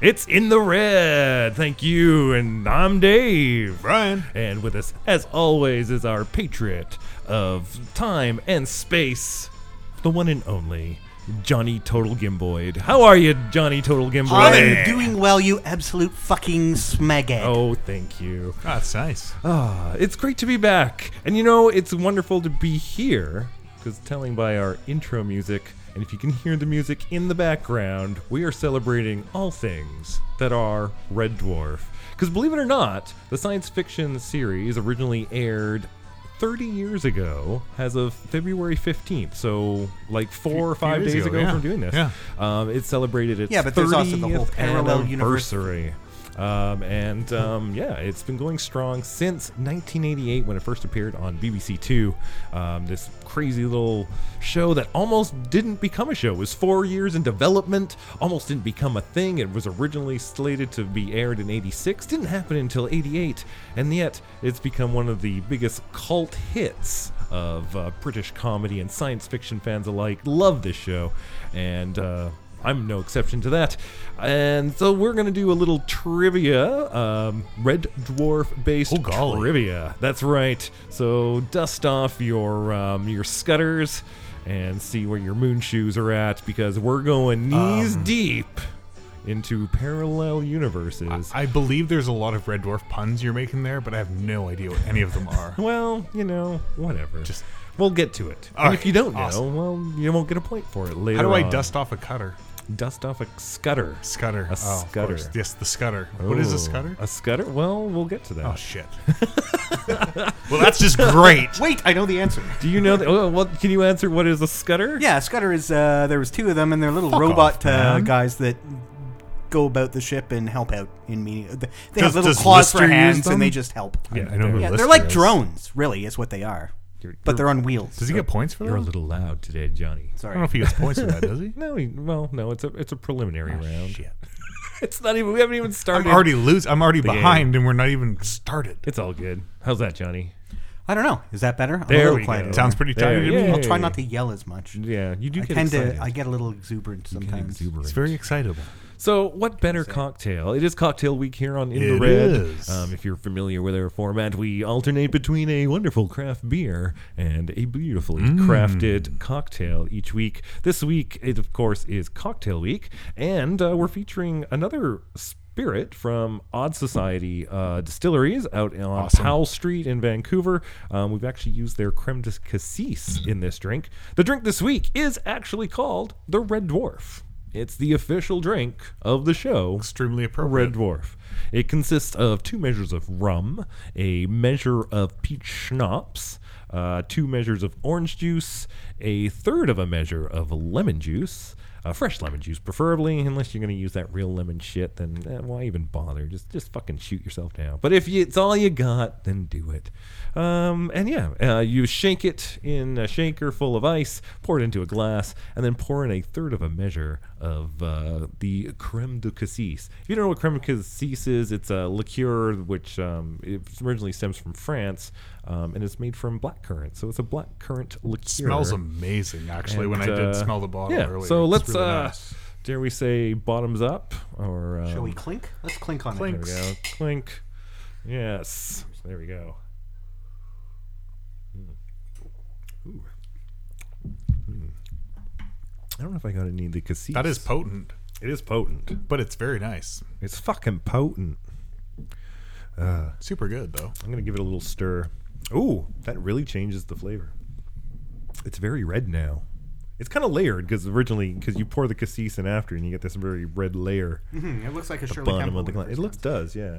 It's in the red. Thank you. And I'm Dave. Brian. And with us, as always, is our patriot of time and space, the one and only Johnny Total Gimboid. How are you, Johnny Total Gimboid? I'm doing well, you absolute fucking smeghead. Oh, thank you. Oh, that's nice. Ah, it's great to be back. And you know, it's wonderful to be here because telling by our intro music, and if you can hear the music in the background, we are celebrating all things that are Red Dwarf. Because believe it or not, the science fiction series originally aired 30 years ago as of February 15th. So, like four Few- or five days ago, ago, yeah. from doing this. Yeah. Um, it celebrated its Yeah, but there's also the whole 30th parallel universe. Um, and um, yeah, it's been going strong since 1988 when it first appeared on BBC Two. Um, this crazy little show that almost didn't become a show. It was four years in development, almost didn't become a thing. It was originally slated to be aired in 86, didn't happen until 88, and yet it's become one of the biggest cult hits of uh, British comedy and science fiction fans alike. Love this show, and uh, I'm no exception to that. And so we're going to do a little trivia, um, Red Dwarf based Oh, trivia. That's right. So dust off your um, your scutters and see where your moon shoes are at because we're going knees Um, deep into parallel universes. I believe there's a lot of Red Dwarf puns you're making there, but I have no idea what any of them are. well, you know, whatever. Just- we'll get to it. All and if you don't awesome. know, well, you won't get a point for it later. How do I on. dust off a cutter? Dust off a scutter? Scutter. A oh, of scutter. course. Yes, the scutter. What is a scutter? A scutter? Well, we'll get to that. Oh shit. well, that's just great. Wait, I know the answer. Do you know? That, oh, what can you answer? What is a scutter? Yeah, Scutter is. Uh, there was two of them, and they're little Fuck robot off, uh, guys that go about the ship and help out in meeting. They Does- have little claws for Lister use hands, and they just help. Yeah, I know who Yeah, they're like is. drones, really, is what they are. You're- But you're- they're on wheels. Does he get points for that? You're a little loud today, Johnny. Sorry. I don't know if he gets points for that, does he? No, he, well, no. It's a it's a preliminary ah, round. Oh, Shit. It's not even. We haven't even started. I'm started. already lose. I'm already game. behind, and we're not even started. It's all good. How's that, Johnny? I don't know. Is that better? I'm a There little we quieter. go. Sounds pretty There, tidy to me. I'll try not to yell as much. Yeah, you do I get tend excited. to. I get a little exuberant You get sometimes. exuberant. It's very excitable. So, what better cocktail? It is cocktail week here on In the It Red. is. Um, if you're familiar with our format, we alternate between a wonderful craft beer and a beautifully Mm. crafted cocktail each week. This week, it of course is Cocktail Week, and uh, we're featuring another spirit from Odd Society uh, Distilleries out on. Powell Street in Vancouver. Um, we've actually used their creme de cassis in this drink. The drink this week is actually called the Red Dwarf. It's the official drink of the show, Extremely a appropriate. Red Dwarf. It consists of two measures of rum, a measure of peach schnapps, uh, two measures of orange juice, a third of a measure of lemon juice, uh, fresh lemon juice preferably. Unless you're going to use that real lemon shit, then eh, why even bother? Just just fucking shoot yourself down. But if you, it's all you got, then do it. Um, and yeah, uh, you shake it in a shaker full of ice, pour it into a glass, and then pour in a third of a measure of uh, the creme de cassis. If you don't know what creme de cassis is, it's a liqueur which um, originally stems from France, um, and it's made from black currant. So it's a blackcurrant liqueur. It Smells amazing, actually. when I did uh, smell the bottle yeah, earlier. so It's let's really uh, nice. dare we say bottoms up or um, Shall we clink? Let's clink on there it. we go. Clink. Yes. There we go. Mm. Ooh. Mm. I don't know if I got any of the cassis. That is potent, It is potent. but it's very nice. It's fucking potent. Uh, Super good though. I'm gonna give it a little stir. Ooh, that really changes the flavor. It's very red now. It's kind of layered because originally, because you pour the cassis in after, and you get this very red layer Mhm, It looks like a Shirley bottom Temple of the one glass. It first looks time. does, yeah.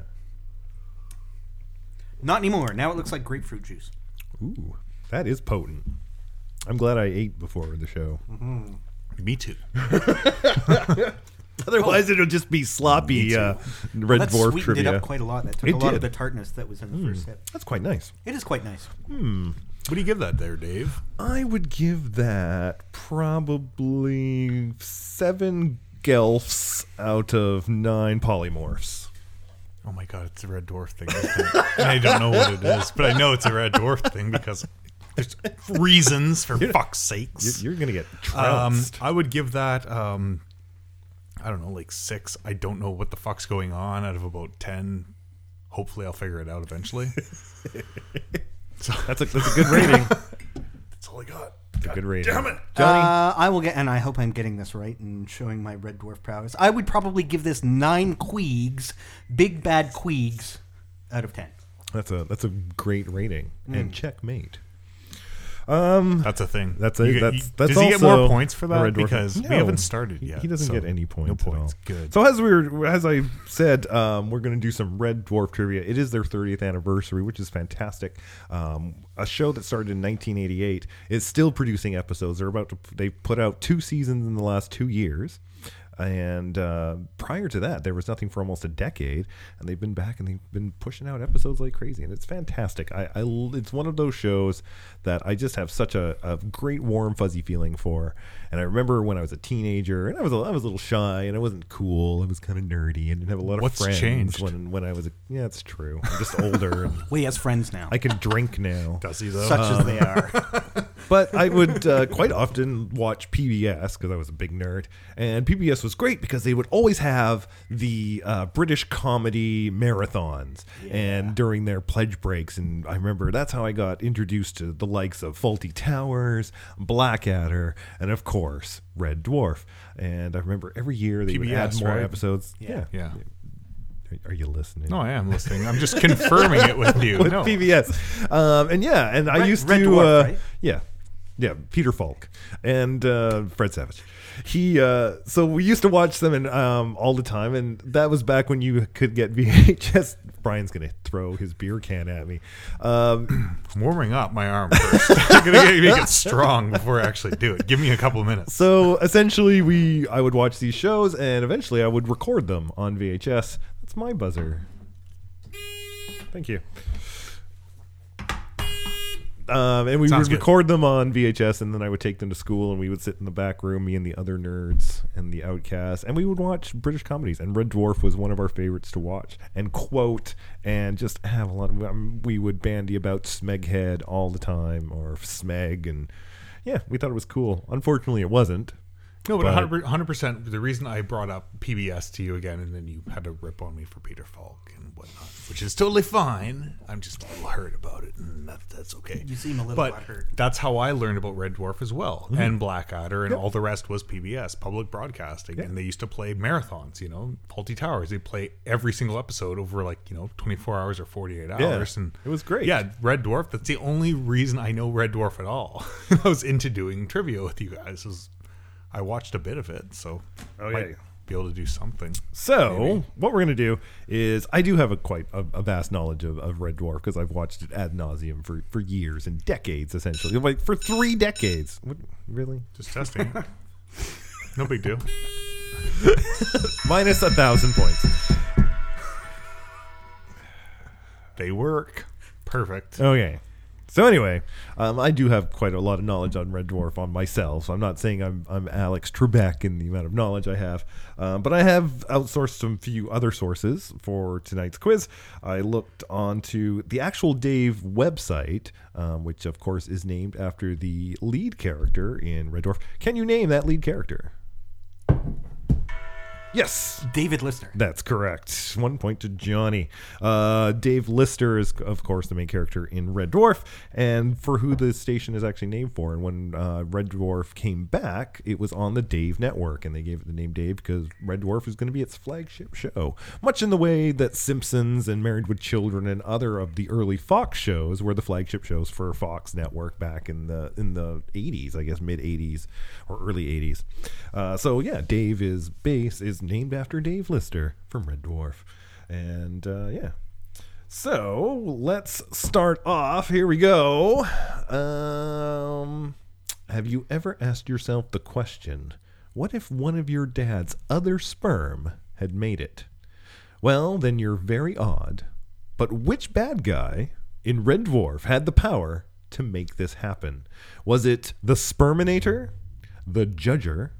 Not anymore. Now it looks like grapefruit juice. Ooh, that is potent. I'm glad I ate before the show. Me too. Otherwise, it'll just be sloppy uh, red that dwarf sweetened trivia. it up quite a lot. That took It a lot of the tartness that was in the first sip. That's quite nice. It is quite nice. What do you give that there, Dave? I would give that probably seven gelfs out of nine polymorphs. Oh my god, it's a red dwarf thing. and I don't know what it is, but I know it's a red dwarf thing because there's reasons for fuck's sakes. You're, you're gonna get Um, trounced. I would give that um, I don't know, like six. I don't know what the fuck's going on out of about ten. Hopefully, I'll figure it out eventually. That's a that's a good rating. That's all I got. It's a good rating. Damn it! Johnny. Uh, I will get, and I hope I'm getting this right and showing my Red Dwarf prowess. I would probably give this nine Queegs, big bad Queegs, out of ten. That's a that's a great rating and checkmate. That's a thing. That's a You that's you- that's Does he get more points for that? Because No. we haven't started yet. He doesn't so get any points. No points. Good. So as we were, as I said, um, we're going to do some Red Dwarf trivia. It is their 30th anniversary, which is fantastic. Um, a show that started in 1988 is still producing episodes. They're about to. They put out two seasons in the last two years. And uh, prior to that, there was nothing for almost a decade, and they've been back and they've been pushing out episodes like crazy, and it's fantastic. I, I l- it's one of those shows that I just have such a, a great warm fuzzy feeling for. And I remember when I was a teenager, and I was a, I was a little shy, and I wasn't cool. I was kind of nerdy, and didn't have a lot of What's friends changed? when when I was a, yeah, it's true. I'm just older, and We has friends now, I can drink now. Does he though? such as they are. But I would uh, quite often watch PBS because I was a big nerd, and PBS was great because they would always have the uh, British comedy marathons, and during their pledge breaks, and I remember that's how I got introduced to the likes of Fawlty Towers, Blackadder, and of course Red Dwarf. And I remember every year they would add more right? episodes. Yeah. yeah. Are you listening? No, I am listening. I'm just confirming it with you. with no. PBS. Um, and yeah, and I Red- used Red to, Dwarf, uh, right? yeah, yeah, Peter Falk and uh, Fred Savage. He, uh, so we used to watch them and um, all the time, and that was back when you could get VHS. Brian's gonna throw his beer can at me. Um, I'm warming up my arm first. I'm gonna get, make it strong before I actually do it. Give me a couple of minutes. so essentially, we I would watch these shows, and eventually I would record them on VHS. That's my buzzer. Thank you. Um, and we Sounds would good. record them on VHS, and then I would take them to school, and we would sit in the back room, me and the other nerds and the outcasts, and we would watch British comedies. And Red Dwarf was one of our favorites to watch and quote, and just have a lot. Of, um, we would bandy about Smeghead all the time, or Smeg, and yeah, we thought it was cool. Unfortunately, it wasn't. No, but But- 100 percent. The reason I brought up PBS to you again, and then you had to rip on me for Peter Falk and whatnot, which is totally fine. I'm just a little hurt about it, and that, that's okay. You seem a little but butthurt. that's how I learned about Red Dwarf as well, Mm-hmm. and Blackadder, and all the rest was PBS, public broadcasting, and they used to play marathons. You know, Fawlty Towers. They play every single episode over like you know 24 hours or 48 hours, and it was great. Yeah, Red Dwarf. That's the only reason I know Red Dwarf at all. I was into doing trivia with you guys. Was I watched a bit of it, so Oh, might be able to do something. So what we're gonna do is I do have a quite a, a vast knowledge of, of Red Dwarf because I've watched it ad nauseum for, for years and decades essentially, like for three decades. What, really? Just testing. No big deal. Minus a thousand points. They work. Perfect. Okay. So anyway, um, I do have quite a lot of knowledge on Red Dwarf on myself. So I'm not saying I'm I'm Alex Trebek in the amount of knowledge I have, um, but I have outsourced some few other sources for tonight's quiz. I looked onto the actual Dave website, um, which of course is named after the lead character in Red Dwarf. Can you name that lead character? Yes. David Lister. That's correct. One point to Johnny. Uh, Dave Lister is, of course, the main character in Red Dwarf, and for who the station is actually named for. And when uh, Red Dwarf came back, it was on the Dave Network, and they gave it the name Dave because Red Dwarf is going to be its flagship show, much in the way that Simpsons and Married with Children and other of the early Fox shows were the flagship shows for Fox Network back in the in the 80s, I guess mid 80s or early 80s. Uh, so yeah, Dave is base is named after Dave Lister from Red Dwarf, and uh, yeah. So let's start off. Here we go. Um, have you ever asked yourself the question, what if one of your dad's other sperm had made it? Well, then you're very odd. But which bad guy in Red Dwarf had the power to make this happen? Was it the Sperminator, the Judger,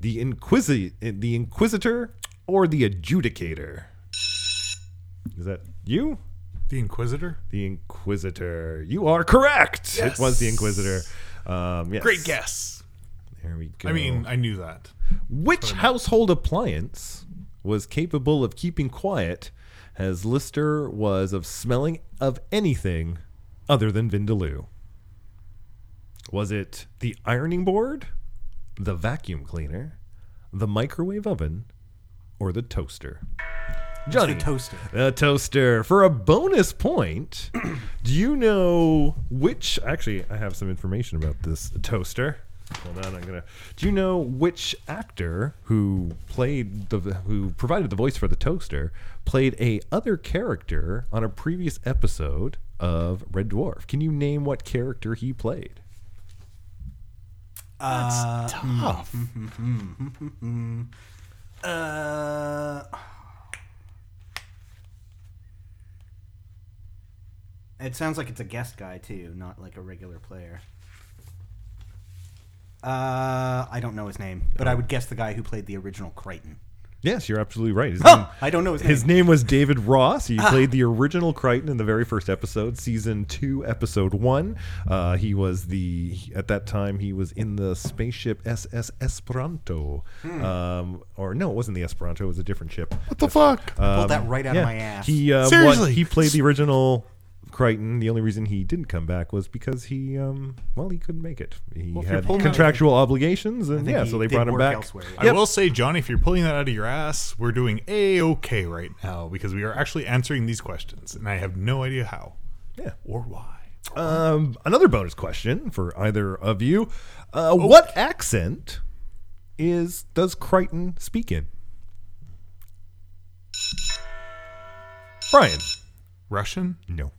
the Inquisi- the Inquisitor, or the Adjudicator? Is that you? The Inquisitor. The Inquisitor. You are correct. Yes. It was the Inquisitor. Um, yes. Great guess. There we go. I mean, I knew that. Which household appliance was capable of keeping quiet as Lister was of smelling of anything other than Vindaloo? Was it the ironing board, the vacuum cleaner, the microwave oven, or the toaster? Johnny. the toaster. The toaster. For a bonus point, do you know which? Actually, I have some information about this toaster. Hold on, I'm gonna. Do you know which actor who played the who provided the voice for the toaster played a other character on a previous episode of Red Dwarf? Can you name what character he played? That's tough. Uh, it sounds like it's a guest guy too, not like a regular player. Uh, I don't know his name, but I would guess the guy who played the original Kryten. Yes, you're absolutely right. His Huh, name, I don't know his, his name. name was David Ross. He played the original Kryten in the very first episode, season two, episode one. Uh, he was the at that time he was in the spaceship SS Esperanto, um, or no, it wasn't the Esperanto. It was a different ship. What the fuck? Pulled that right out Yeah, of my ass. He uh, Seriously? what- he played the original Kryten. The only reason he didn't come back was because he um, well he couldn't make it. He Well, if you're had pulling out- contractual obligations, and yeah, so they brought him back. elsewhere, yeah. I Yep. will say, John, if you're pulling that out of your ass, we're doing a okay right now because we are actually answering these questions, and I have no idea how Yeah. or why. Um, another bonus question for either of you: uh, What accent is does Kryten speak in? Brian, Russian? no,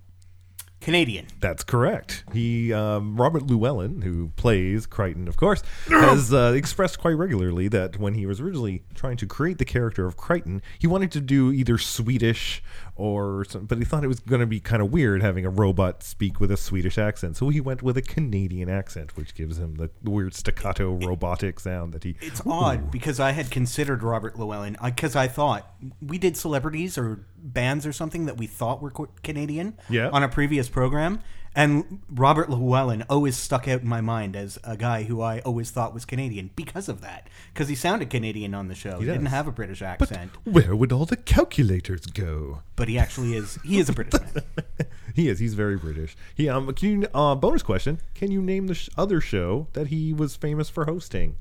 Canadian. that's correct. He um, Robert Llewellyn, who plays Kryten, of course, has uh, expressed quite regularly that when he was originally trying to create the character of Kryten, he wanted to do either Swedish or, some, but he thought it was going to be kind of weird having a robot speak with a Swedish accent, so he went with a Canadian accent, which gives him the weird staccato robotic sound that he. It's odd because I had considered Robert Llewellyn because I thought we did celebrities or bands or something that we thought were Canadian Yeah. on a previous program, and Robert Llewellyn always stuck out in my mind as a guy who I always thought was Canadian because of that. Because he sounded Canadian on the show. He, didn't have a British accent, But Where would all the calculators go? but he actually is. He is a British man. He is. He's very British. He um. Can you uh, bonus question? Can you name the sh- other show that he was famous for hosting?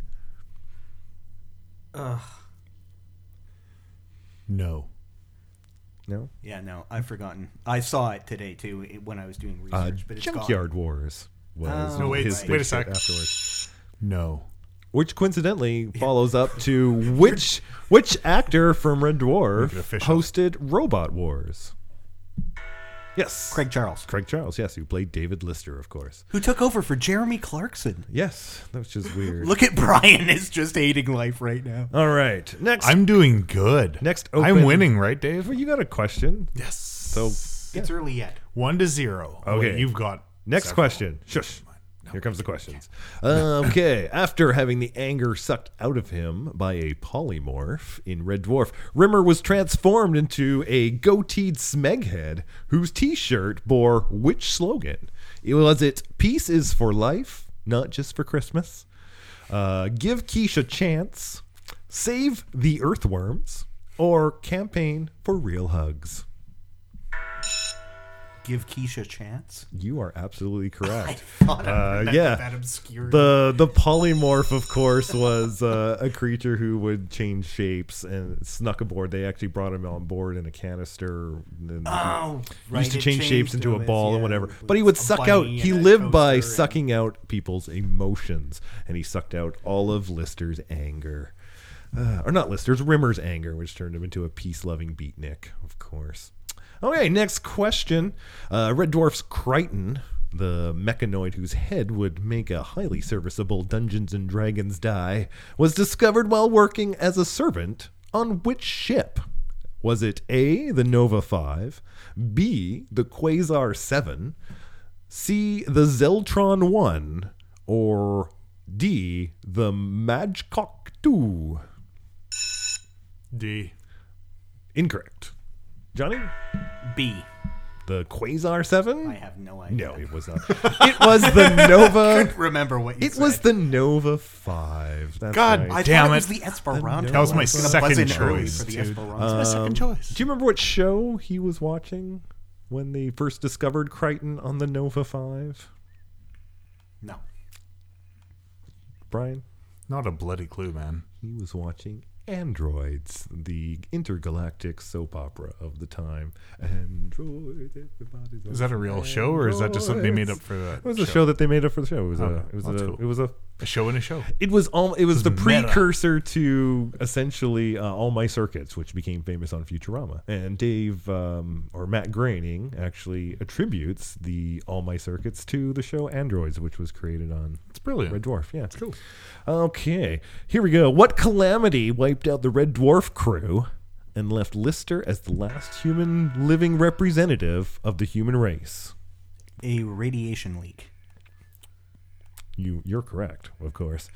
Ugh. No. No. Yeah, no, I've forgotten. I saw it today too i- when I was doing Uh, research, but it's gone. Junkyard Wars was Oh, No, wait, his wait a hit sec. afterwards. No. Which coincidentally follows up to which which actor from Red Dwarf Make it official. hosted Robot Wars? Yes, Craig Charles, Craig Charles. Yes, who played David Lister, of course. who took over for Jeremy Clarkson. Yes, that was just weird. Look at Brian is just hating life right now. All right, next. I'm doing good. Next I'm winning, right, Dave? well, you got a question? Yes. So It's early yet. one to zero. Okay. Wait, you've got Next several. question. Shush. Here comes the questions. okay. After having the anger sucked out of him by a polymorph in Red Dwarf, Rimmer was transformed into a goateed smeghead whose t shirt bore which slogan? It was it Peace is for life, not just for Christmas. Uh, give Quiche a chance. Save the earthworms. Or campaign for real hugs. Give Keisha a chance. You are absolutely correct. Thought Uh, yeah. that obscure. the the polymorph of course was uh, a creature who would change shapes and snuck aboard they actually brought him on board in a canister and oh, right. used to change shapes into a ball and whatever but he would suck out he lived by sucking out people's emotions and he sucked out all of lister's anger uh, or not lister's rimmer's anger which turned him into a peace-loving beatnik of course okay next question uh, red dwarf's kryten the mechanoid whose head would make a highly serviceable Dungeons and Dragons die was discovered while working as a servant on which ship? Was it A, the Nova 5, B, the Quasar 7, C, the Zeltron 1, or D, the Magcock 2? D. Incorrect. Johnny? B. the Quasar 7? I have no idea. no, it was not. it was the Nova. remember what you It said. was the Nova 5. That's God, right. I Damn thought it it. was the Esperanto. That was my I gonna buzz second in early choice, for the dude. Esperanto. my second choice. Do you remember what show he was watching when they first discovered Kryten on the Nova 5? no. Brian? Not a bloody clue, man. He was watching Androids, the intergalactic soap opera of the time. Androids, everybody's Is that a real show, or is that just something they made up for the It was a show that they made up for the show. It was Oh, a. It was a. cool. It was a. A show in a show. It was all. It was the meta. precursor to essentially uh, All My Circuits, which became famous on Futurama. And Dave um, or Matt Groening actually attributes the All My Circuits to the show Androids, which was created on brilliant. Red Dwarf. Yeah, cool. Okay, here we go. What calamity wiped out the Red Dwarf crew and left Lister as the last human living representative of the human race? A radiation leak. You, you're correct, of course.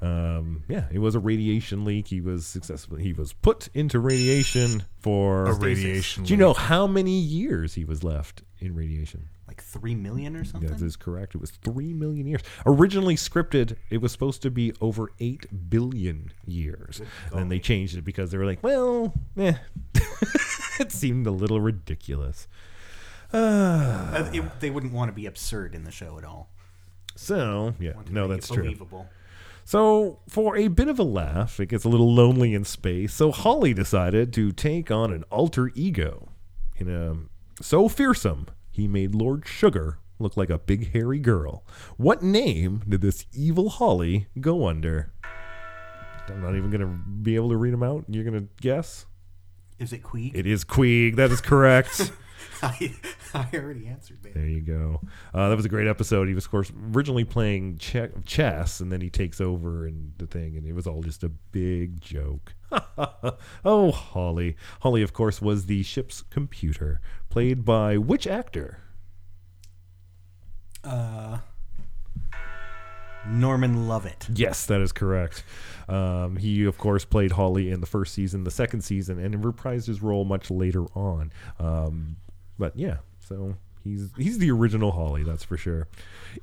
Um, yeah, it was a radiation leak. He was successfully he was put into radiation for A radiation Do you know how many years he was left in radiation? Like three million or something? That is correct. It was three million years. Originally scripted, it was supposed to be over eight billion years. And they changed it because they were like, well, eh. it seemed a little ridiculous. Uh, it- they wouldn't want to be absurd in the show at all. So, yeah, no, that's it true. Believable. So, for a bit of a laugh, it gets a little lonely in space. So, Holly decided to take on an alter ego. In a so fearsome, he made Lord Sugar look like a big hairy girl. What name did this evil Holly go under? I'm not even going to be able to read them out. You're going to guess? Is it Queeg? It is Queeg. That is correct. I, I already answered that. There you go. Uh, that was a great episode. He was, of course, originally playing che- chess, and then he takes over and the thing, and it was all just a big joke. oh, Holly. Holly, of course, was the ship's computer, played by which actor? Uh, Norman Lovett. Yes, that is correct. Um, he, of course, played Holly in the first season, the second season, and reprised his role much later on. Um, but yeah, so he's he's the original Holly, that's for sure.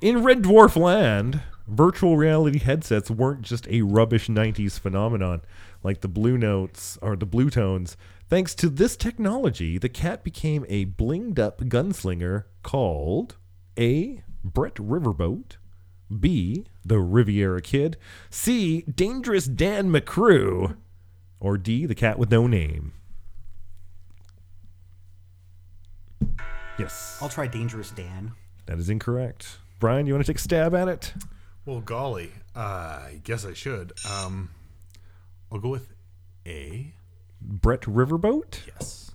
In Red Dwarf Land, virtual reality headsets weren't just a rubbish '90s phenomenon like the Blue Notes or the Blue Tones. Thanks to this technology, the cat became a blinged up gunslinger called A. Brett Riverboat. B. The Riviera Kid. C. Dangerous Dan McCrew. Or D. The Cat with No Name. Yes, I'll try Dangerous Dan. that is incorrect. Brian, you want to take a stab at it? Well, golly, uh, I guess I should. Um, I'll go with A. Brett Riverboat? Yes.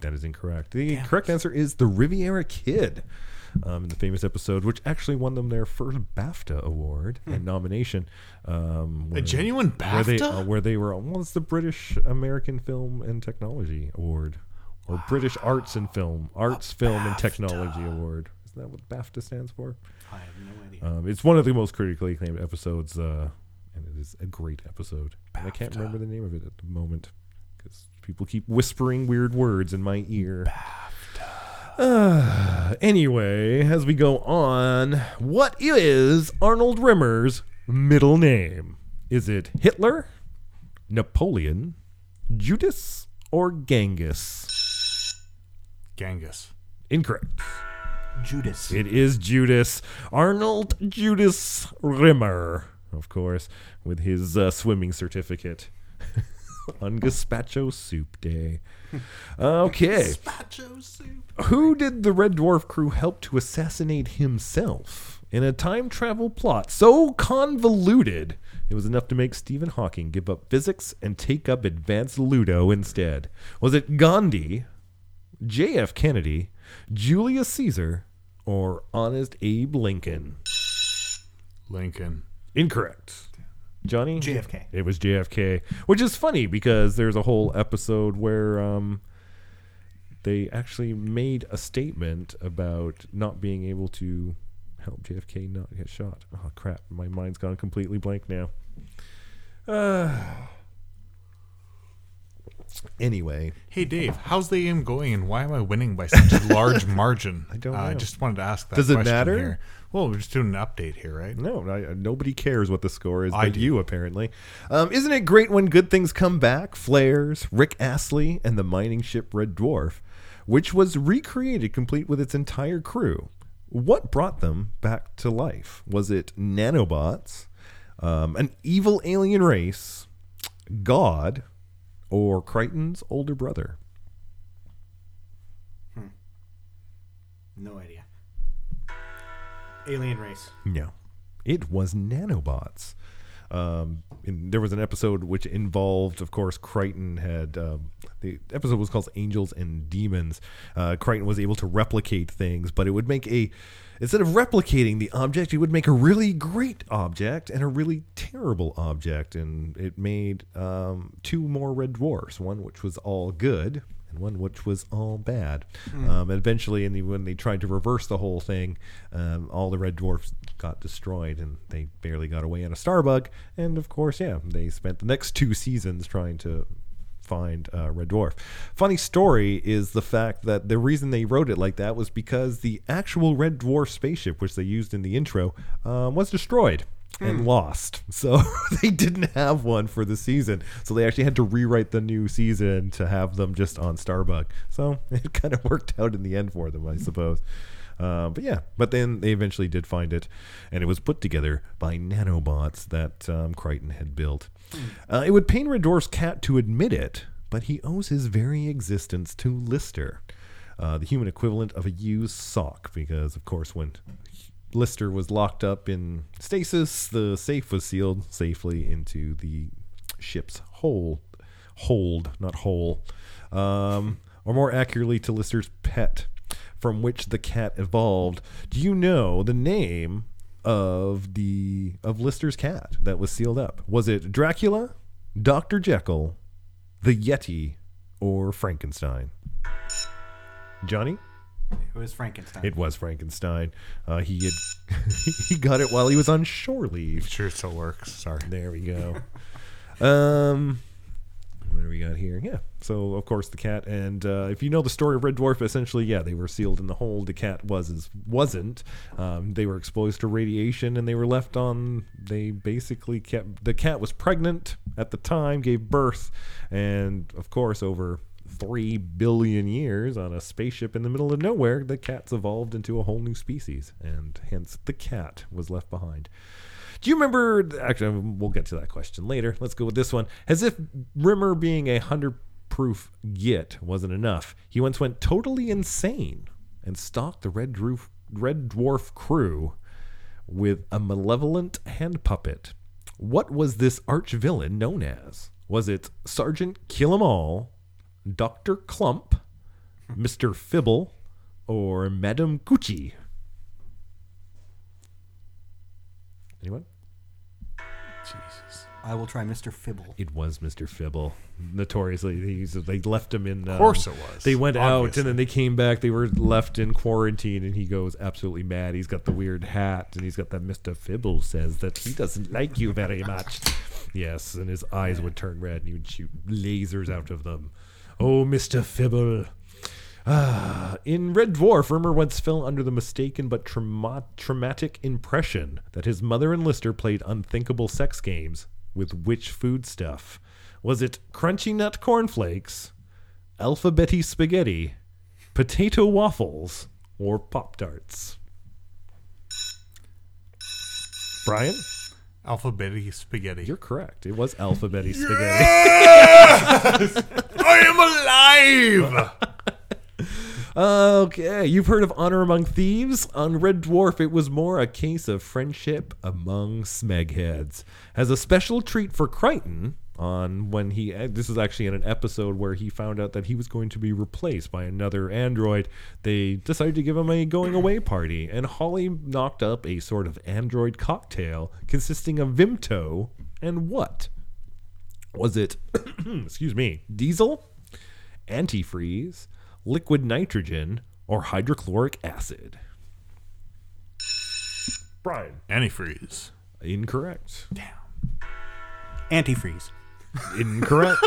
That is incorrect. The correct answer is The Riviera Kid. Um, in the famous episode, which actually won them their first BAFTA award and nomination. Um, A where- genuine where they, BAFTA? uh, where they were well it's the british american film and technology award or british arts and film arts film and technology award. Isn't that what bafta stands for? I have no idea. um, it's one of the most critically acclaimed episodes uh, and it is a great episode. I can't remember the name of it at the moment because people keep whispering weird words in my ear. Uh, anyway, as we go on, what is Arnold Rimmer's middle name? Is it Hitler, Napoleon, Judas, or Genghis? Genghis. Incorrect. Judas. It is Judas. Arnold Judas Rimmer, of course, with his uh, swimming certificate on Gazpacho Soup Day. Okay. Gazpacho soup. Who did the Red Dwarf crew help to assassinate himself in a time travel plot so convoluted it was enough to make Stephen Hawking give up physics and take up advanced Ludo instead? Was it Gandhi, J.F. Kennedy, Julius Caesar, or Honest Abe Lincoln? Lincoln. Incorrect. Johnny? JFK. It was JFK, which is funny because there's a whole episode where um, they actually made a statement about not being able to help JFK not get shot. Oh crap! My mind's gone completely blank now. Uh, Anyway, Hey Dave, how's the game going, and why am I winning by such a large margin? I don't I know. just wanted to ask that. Does it question matter? Here. Well, we're just doing an update here, right? no, I, nobody cares what the score is, I but do. you apparently. Um, isn't it great when good things come back? Flares, Rick Astley, and the mining ship Red Dwarf, which was recreated complete with its entire crew. What brought them back to life? Was it nanobots, um, an evil alien race, God, or Kryten's older brother? No idea. Alien race. No, it was nanobots. Um, and there was an episode which involved, of course, Kryten had um, the episode was called "Angels and Demons." Uh, Kryten was able to replicate things, but it would make a instead of replicating the object, it would make a really great object and a really terrible object, and it made um, two more red dwarfs. One which was all good, and one which was all bad. Um, and eventually, the, when they tried to reverse the whole thing, um, all the red dwarfs got destroyed, and they barely got away on a Starbug. And of course, yeah, they spent the next two seasons trying to find uh, Red Dwarf. Funny story is the fact that the reason they wrote it like that was because the actual Red Dwarf spaceship, which they used in the intro, um, was destroyed and lost. So they didn't have one for the season. So they actually had to rewrite the new season to have them just on Starbug. So it kind of worked out in the end for them, I suppose. Uh, but yeah, but then they eventually did find it, and it was put together by nanobots that um, Kryten had built. Uh, it would pain Red Dwarf's cat to admit it, but he owes his very existence to Lister, uh, the human equivalent of a used sock, because of course when Lister was locked up in stasis, the safe was sealed safely into the ship's hold, hold, not hole, um, or more accurately to Lister's pet, from which the cat evolved. Do you know the name of the of Lister's cat that was sealed up? Was it Dracula, Doctor Jekyll, the Yeti, or Frankenstein? Johnny? It was Frankenstein. It was Frankenstein. Uh, he had he got it while he was on shore leave. Sure, it still works. Sorry. There we go. Um, what do we got here? Yeah. So of course the cat, and uh, if you know the story of Red Dwarf, essentially, yeah, they were sealed in the hole. The cat was is, wasn't. Um, they were exposed to radiation, and they were left on. They basically kept the cat was pregnant at the time, gave birth, and of course over. Three billion years on a spaceship in the middle of nowhere, the cat's evolved into a whole new species, and hence the cat was left behind. Do you remember? Actually, we'll get to that question later. Let's go with this one. As if Rimmer being a hundred proof git wasn't enough, he once went totally insane and stalked the Red Dwarf, Red Dwarf crew with a malevolent hand puppet. What was this arch villain known as? Was it Sergeant Kill 'Em All, Doctor Clump, Mister Fibble, or Madame Gucci? Anyone? Jesus. I will try Mr. Fibble. It was Mr. Fibble. Notoriously, he's, they left him in. Uh, of course it was. They went out and then they came back. They were left in quarantine, and he goes absolutely mad. He's got the weird hat, and he's got that Mr. Fibble says that he doesn't like you very much. Yes, and his eyes would turn red, and he would shoot lasers out of them. Oh, Mr. Fibble. In Red Dwarf, Rimmer once fell under the mistaken but trauma- traumatic impression that his mother and Lister played unthinkable sex games with which foodstuff? Was it Crunchy Nut Cornflakes, Alphabety Spaghetti, Potato Waffles, or Pop Tarts? Brian, Alphabety spaghetti. you're correct. It was Alphabety Spaghetti. I am alive. Okay, you've heard of Honor Among Thieves? On Red Dwarf, it was more a case of friendship among smegheads. As a special treat for Kryten, on when he eh, this is actually in an episode where he found out that he was going to be replaced by another android they decided to give him a going away party and holly knocked up a sort of android cocktail consisting of vimto and what was it excuse me diesel antifreeze liquid nitrogen or hydrochloric acid brian Antifreeze. incorrect Damn. Antifreeze. incorrect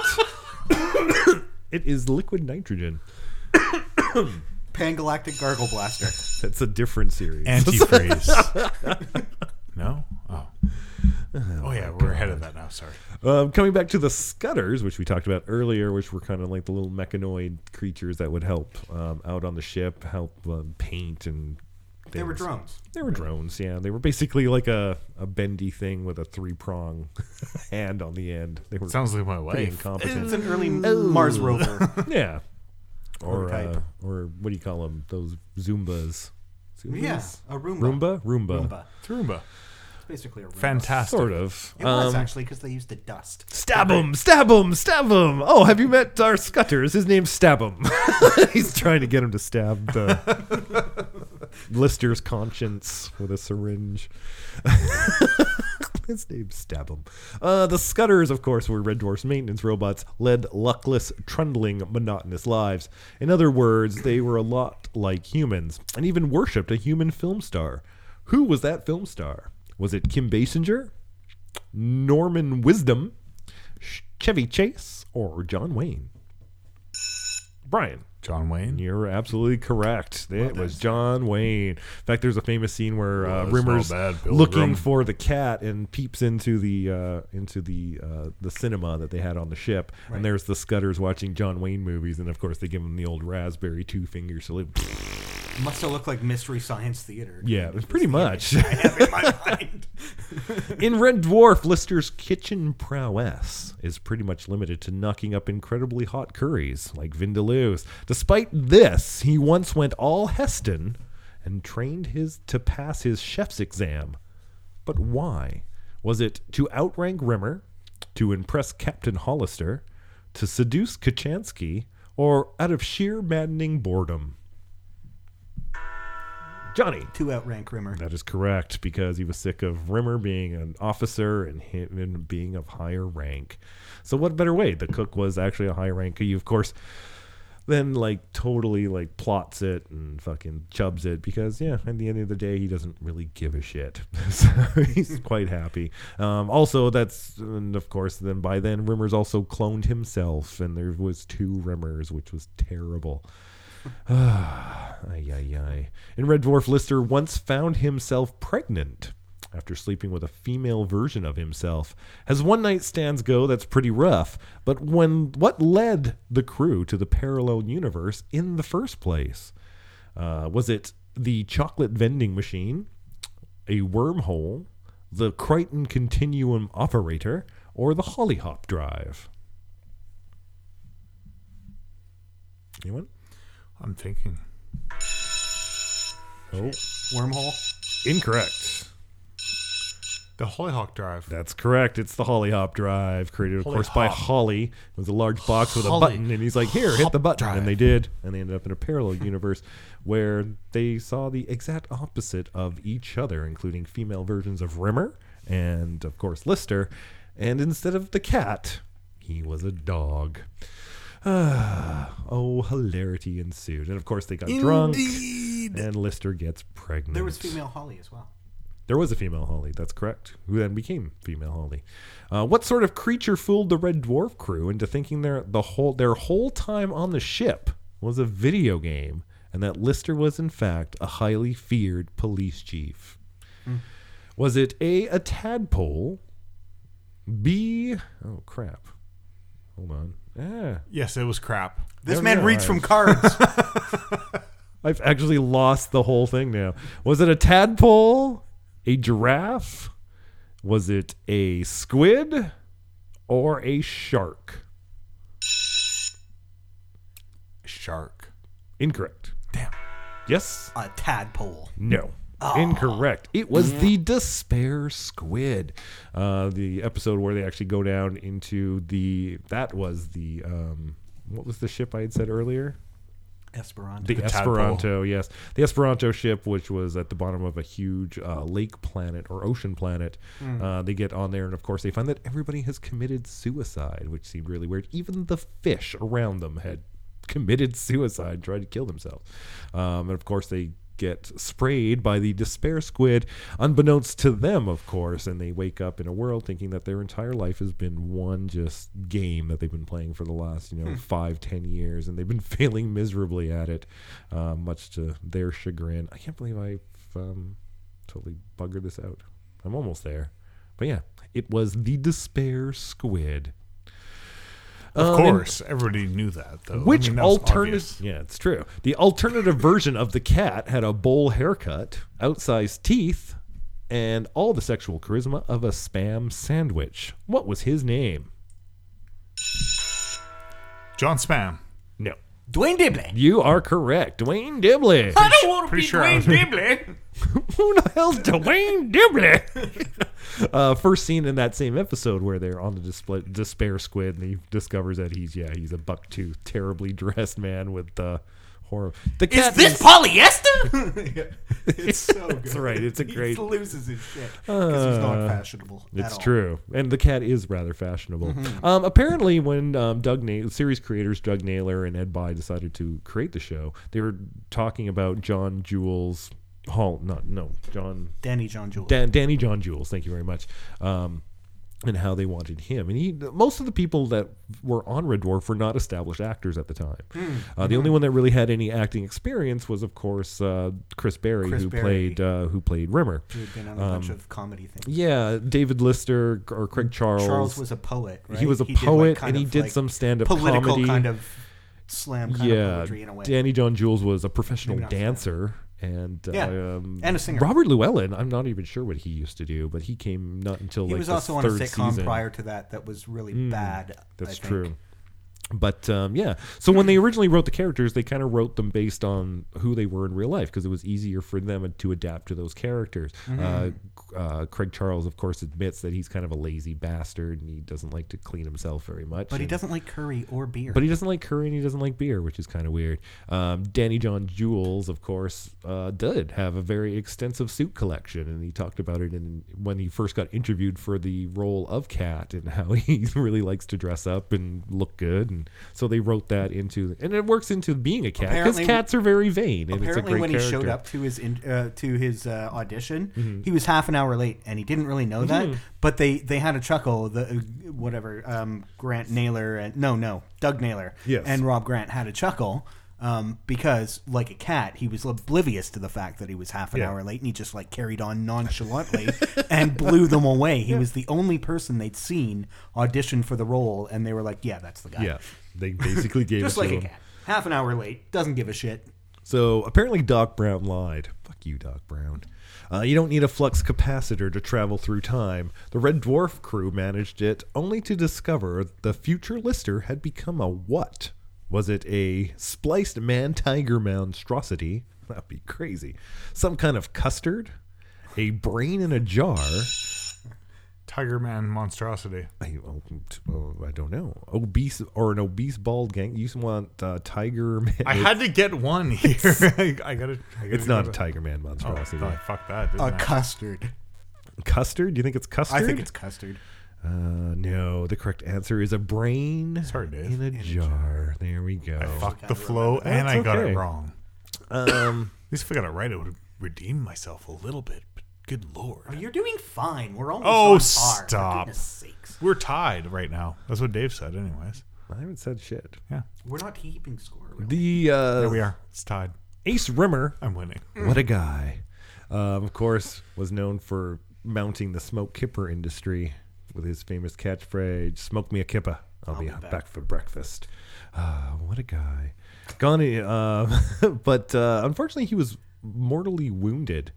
It is liquid nitrogen. Pangalactic Gargle Blaster. That's a different series. Antifreeze. no? Oh. Oh, yeah, we're ahead of that now. Sorry. Um, coming back to the scutters, which we talked about earlier, which were kind of like the little mechanoid creatures that would help um, out on the ship, help um, paint and. They were drones. They were drones, yeah. They were basically like a, a bendy thing with a three prong hand on the end. They were Sounds like my wife. incompetent. It's an early Mars rover. yeah. Or uh, or what do you call them? Those Zumbas. Zumbas? yeah, a Roomba. Roomba? Roomba. Roomba. Roomba. It's basically a Roomba. Fantastic. Sort of. It was Um, actually because they used the dust. Stab him! Stab him! Stab him! Oh, have you met our Scutters? His name's Stab him. He's trying to get him to stab the Lister's conscience with a syringe. His name's Stab him. Uh, the Scutters, of course, were Red Dwarf's maintenance robots, led luckless, trundling, monotonous lives. In other words, they were a lot like humans, and even worshipped a human film star. Who was that film star? Was it Kim Basinger? Norman Wisdom, Chevy Chase, or John Wayne? Brian, John Wayne. you're absolutely correct. It was John Wayne. In fact, there's a famous scene where uh, Rimmer's bad, looking for the cat and peeps into the uh, into the uh, the cinema that they had on the ship, and there's the Scutters watching John Wayne movies, and of course they give him the old raspberry two finger salute. Must have looked like Mystery Science Theater. Yeah, Which was pretty much. In. In Red Dwarf, Lister's kitchen prowess is pretty much limited to knocking up incredibly hot curries like Vindaloo's. Despite this, he once went all Heston and trained his to pass his chef's exam. But why? Was it to outrank Rimmer, to impress Captain Hollister, to seduce Kochanski, or out of sheer maddening boredom? Johnny. to outrank Rimmer. That is correct because he was sick of Rimmer being an officer and him being of higher rank. So what better way? The cook was actually a high rank. He of course then like totally like plots it and fucking chubs it because yeah, at the end of the day he doesn't really give a shit. so he's quite happy. Um, also that's and of course then by then Rimmer's also cloned himself and there was two Rimmers which was terrible. Ay, ay, ay. And Red Dwarf, Lister once found himself pregnant after sleeping with a female version of himself. As one night stands go, that's pretty rough. But when what led the crew to the parallel universe in the first place? Uh, was it the chocolate vending machine, a wormhole, the Kryten Continuum operator, or the Hollyhop drive? Anyone? I'm thinking. Oh, Wormhole. incorrect. The Hollyhock Drive. That's correct. It's the Holly Hop Drive, created, of Holly course, by Holly. It was a large box with a button, and he's like, "Here, hit the button," Drive. and they did, and they ended up in a parallel universe where they saw the exact opposite of each other, including female versions of Rimmer and, of course, Lister. And instead of the cat, he was a dog. Ah, oh, hilarity ensued, and of course they got drunk, and Lister gets pregnant. There was female Holly as well. There was a female Holly, that's correct, who then became female Holly. Uh, what sort of creature fooled the Red Dwarf crew into thinking their the whole their whole time on the ship was a video game, and that Lister was in fact a highly feared police chief? Was it A a tadpole? B oh crap. Hold on. Ah, Yes, it was crap. This Never man reads from cards. I've actually lost the whole thing now. Was it a tadpole? A giraffe? Was it a squid? Or a shark? Shark. Incorrect. Damn. Yes? a tadpole. No. Incorrect. It was the Despair Squid. Uh, the episode where they actually go down into the. That was the. Um, what was the ship I had said earlier? Esperanto. The, The tadpole. Esperanto, yes. The Esperanto ship, which was at the bottom of a huge uh, lake planet or ocean planet. Uh, they get on there, and of course, they find that everybody has committed suicide, which seemed really weird. Even the fish around them had committed suicide, tried to kill themselves. Um, and of course, they get sprayed by the despair squid, unbeknownst to them, of course, and they wake up in a world thinking that their entire life has been one just game that they've been playing for the last, you know, five, ten years, and they've been failing miserably at it, uh, much to their chagrin. I can't believe I've um, totally buggered this out. I'm almost there. But yeah, it was the despair squid. Of Um, course, everybody knew that though. I which mean, alternative? Yeah, it's true. The alternative version of the cat had a bowl haircut, outsized teeth, and all the sexual charisma of a spam sandwich. What was his name? John Spam. No, Duane Dibbley. you are correct, Duane Dibbley. I don't want to be sure Duane Dibbley. Who the hell's Duane Dibbley? uh, first scene in that same episode where they're on the display, despair squid, and he discovers that he's yeah he's a bucktooth, terribly dressed man with uh, horror. The cat Is this polyester? it's so good. That's right. It's a great. He loses his shit because he's not fashionable. at It's true, and the cat is rather fashionable. Mm-hmm. Um, apparently, when um, Doug Na- series creators Doug Naylor and Ed By decided to create the show, they were talking about John Jules Hall. Not no John Danny John Jules. Dan, Danny John Jules. Thank you very much. Um, and how they wanted him, and he most of the people that were on Red Dwarf were not established actors at the time. Hmm. Uh, the only one that really had any acting experience was, of course, uh, Chris Barrie, Chris who Barrie. played uh, who played Rimmer. Who had been on a bunch of comedy things. Um, Yeah, David Lister or Craig Charles. Charles was a poet, right? He was a like, poet, kind and he did like, some stand-up political comedy. kind of slam kind yeah, of poetry in a way. Danny John Jules was a professional Maybe not slam. dancer, and Yeah, um, and a singer. Robert Llewellyn. I'm not even sure what he used to do, but he came not until he like was the also on a sitcom season. prior to that that was really bad. I That's true. But um, yeah, so when they originally wrote the characters, they kind of wrote them based on who they were in real life because it was easier for them to adapt to those characters. Mm-hmm. Uh, uh, Craig Charles, of course, admits that he's kind of a lazy bastard and he doesn't like to clean himself very much. But he doesn't like curry or beer. But he doesn't like curry and he doesn't like beer, which is kind of weird. Um, Danny John Jules, of course, uh, did have a very extensive suit collection, and he talked about it in when he first got interviewed for the role of Cat and how he really likes to dress up and look good, and so they wrote that into, and it works into being a cat because cats are very vain, and it's a Apparently, when character. he showed up to his in, uh, to his uh, audition, Mm-hmm. he was half an hour late, and he didn't really know that. But they they had a chuckle. The uh, whatever um, Grant Naylor and no no Doug Naylor Yes. and Rob Grant had a chuckle. Um, because like a cat, he was oblivious to the fact that he was half an Yeah. hour late, and he just like carried on nonchalantly and blew them away. He was the only person they'd seen audition for the role, and they were like, "Yeah, that's the guy." Yeah, they basically gave just like a him. cat, half an hour late, doesn't give a shit. So apparently, Doc Brown lied. Fuck you, Doc Brown. Uh, you don't need a flux capacitor to travel through time. The Red Dwarf crew managed it only to discover the future Lister had become a what? Was it a spliced man tiger monstrosity? That'd be crazy. Some kind of custard? A brain in a jar? Tiger Man monstrosity. I, oh, oh, I don't know. Obese or an obese bald gang? You want uh, tiger man? I had to get one here. I, I gotta. I gotta it's not a gotta- tiger man Oh, monstrosity. fuck, fuck that. A didn't custard. Custard? Do you think it's custard? I think it's custard. Uh, no, the correct answer is a brain Sorry, Dave. in a jar. There we go. I fucked the flow and I That's got okay. it wrong. Um, At least if I got it right, I would redeem myself a little bit. But good lord, Oh, You're doing fine. We're almost Oh, on par. For stop. goodness sakes. we're tied right now. That's what Dave said, anyways. I haven't said shit. Yeah, We're not keeping score. Really. The uh, there we are. It's tied. Ace Rimmer, I'm winning. what a guy. Um, of course, was known for mounting the smoke kipper industry with his famous catchphrase, "Smoke me a kipper, I'll, be, back. for breakfast." Uh, what a guy. Gone, uh, but uh, unfortunately, he was mortally wounded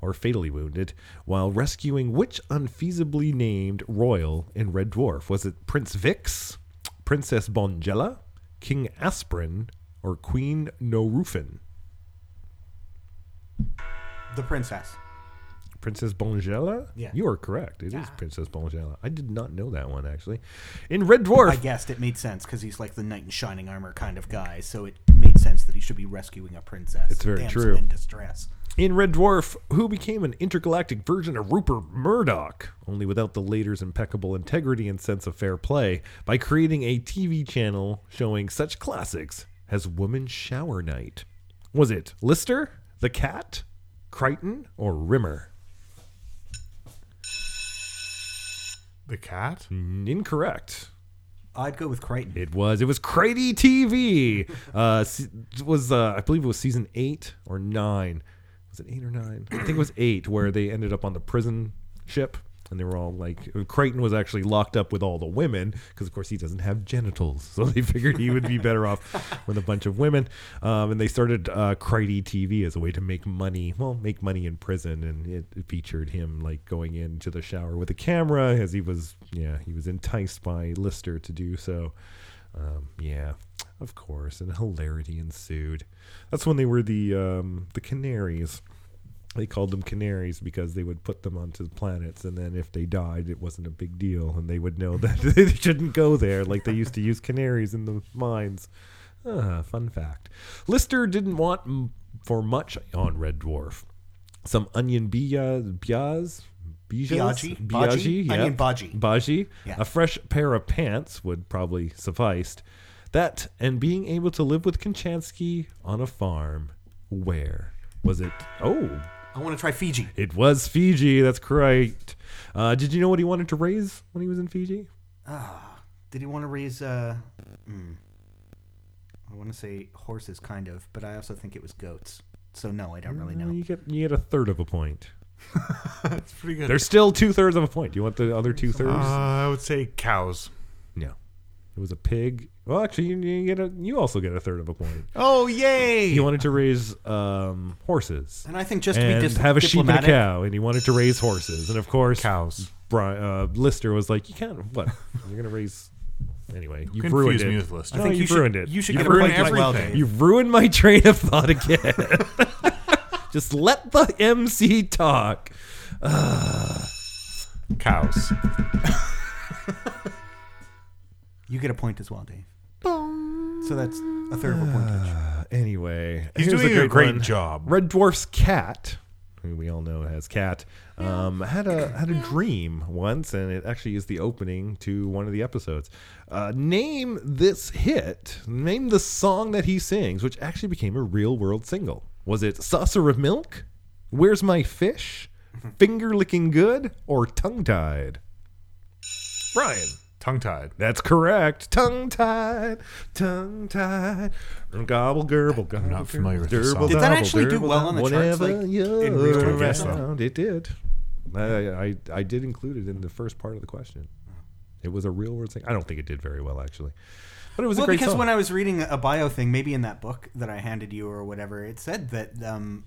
or fatally wounded while rescuing which unfeasibly named royal in Red Dwarf? Was it Prince Vix, Princess Bonjella, King Aspirin, or Queen Nurofen? The princess. Princess Bonjella? Yeah. You are correct. It is Yeah. Princess Bonjella. I did not know that one, actually. In Red Dwarf, I guessed it made sense because he's like the knight in shining armor kind of guy. So it made sense that he should be rescuing a princess. It's very true. In distress. In Red Dwarf, who became an intergalactic version of Rupert Murdoch, only without the later's impeccable integrity and sense of fair play, by creating a TV channel showing such classics as Woman Shower Night. Was it Lister, The Cat, Kryten, or Rimmer? The cat? Incorrect. I'd go with Kryten. It was. It was Kryten TV. Uh, it was uh, I believe it was season eight or nine. Was it eight or nine? I think it was eight, where they ended up on the prison ship, and they were all like, Kryten was actually locked up with all the women because, of course, he doesn't have genitals, so they figured he would be better off with a bunch of women. Um, and they started uh, TV as a way to make money. Well, make money in prison, and it, it featured him like going into the shower with a camera as he was, yeah, he was enticed by Lister to do so. Um, yeah, of course, and hilarity ensued. That's when they were the um, the canaries. They called them canaries because they would put them onto the planets, and then if they died, it wasn't a big deal, and they would know that they shouldn't go there, like they used to use canaries in the mines. Ah, fun fact. Lister didn't want m- for much on Red Dwarf. Some onion bias, bias? Biaggi, Baji? yep. Onion baji. Baji. Yeah. A fresh pair of pants would probably suffice. That and being able to live with Kochanski on a farm. Where was it? Oh, I want to try Fiji. it was Fiji. That's correct. Uh, did you know what he wanted to raise when he was in Fiji? Did he want to raise? Uh, mm, I want to say horses, kind of, but I also think it was goats. So no, I don't really Uh, know. You get you get a third of a point. That's pretty good. There's still two thirds of a point. Do you want the other two uh, thirds? I would say cows. No. It was a pig. Well, actually, you, you get a. You also get a third of a point. Oh, yay! He wanted to raise um, horses. And I think just to and be dis- have a sheep and a diplomatic, cow, and he wanted to raise horses, and of course, Cows. Bri- uh, Lister was like, "You can't. What? You're gonna raise anyway? You Confuse ruined me it. with Lister. No, I think you you should- ruined it. you should You've get a ruined point as well, everything. Dave. You've ruined my train of thought again. Just let the MC talk. Cows. You get a point as well, Dave. Boom. So that's a third of a point each. Uh, anyway, He's here's doing a great one. job. Red Dwarf's cat, who we all know as Cat, um, had a had a dream once, and it actually is the opening to one of the episodes. Uh, name this hit. Name the song that he sings, which actually became a real world single. Was it "Saucer of Milk"? "Where's My Fish"? "Finger Licking Good" or "Tongue Tied"? Brian. Tongue tied. That's correct. Tongue tied, tongue tied, gobble gerbil. Gobble, not familiar with this song. Did that gobble, actually do well on the charts, whenever like, you're in real terms? Guess around. It did. I, I I did include it in the first part of the question. It was a real world thing. I don't think it did very well actually, but it was Well, a great because song. when I was reading a bio thing, maybe in that book that I handed you or whatever, it said that um,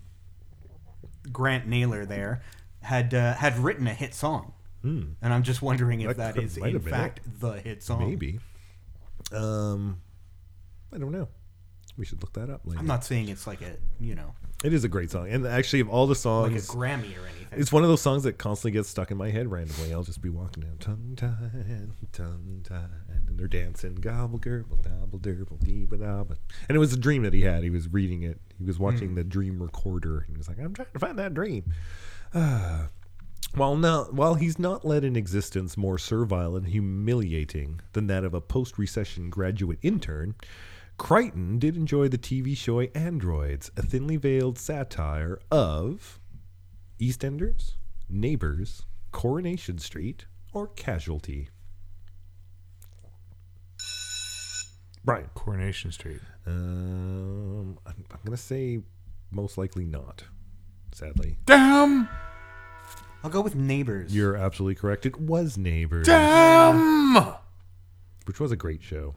Grant Naylor there had uh, had written a hit song, and I'm just wondering if. That that is in fact the hit song. maybe, um, I don't know. We should look that up later. I'm not saying it's like a you know It is a great song, and actually, of all the songs, like a Grammy or anything. It's one of those songs that constantly gets stuck in my head randomly. I'll just be walking down, tongue tied, tongue tied, and they're dancing, gobble gerbil, gobble derble, dee ba da ba. And it was a dream that he had. He was reading it. He was watching the dream recorder, and he was like, "I'm trying to find that dream." Ah. While not, while he's not led an existence more servile and humiliating than that of a post-recession graduate intern, Kryten did enjoy the TV show Androids, a thinly veiled satire of EastEnders, Neighbors, Coronation Street, or Casualty. Brian, Coronation Street. um, I'm, I'm gonna say most likely not. Sadly, Damn! I'll go with Neighbors. you're absolutely correct. It was Neighbors, Damn! which was a great show.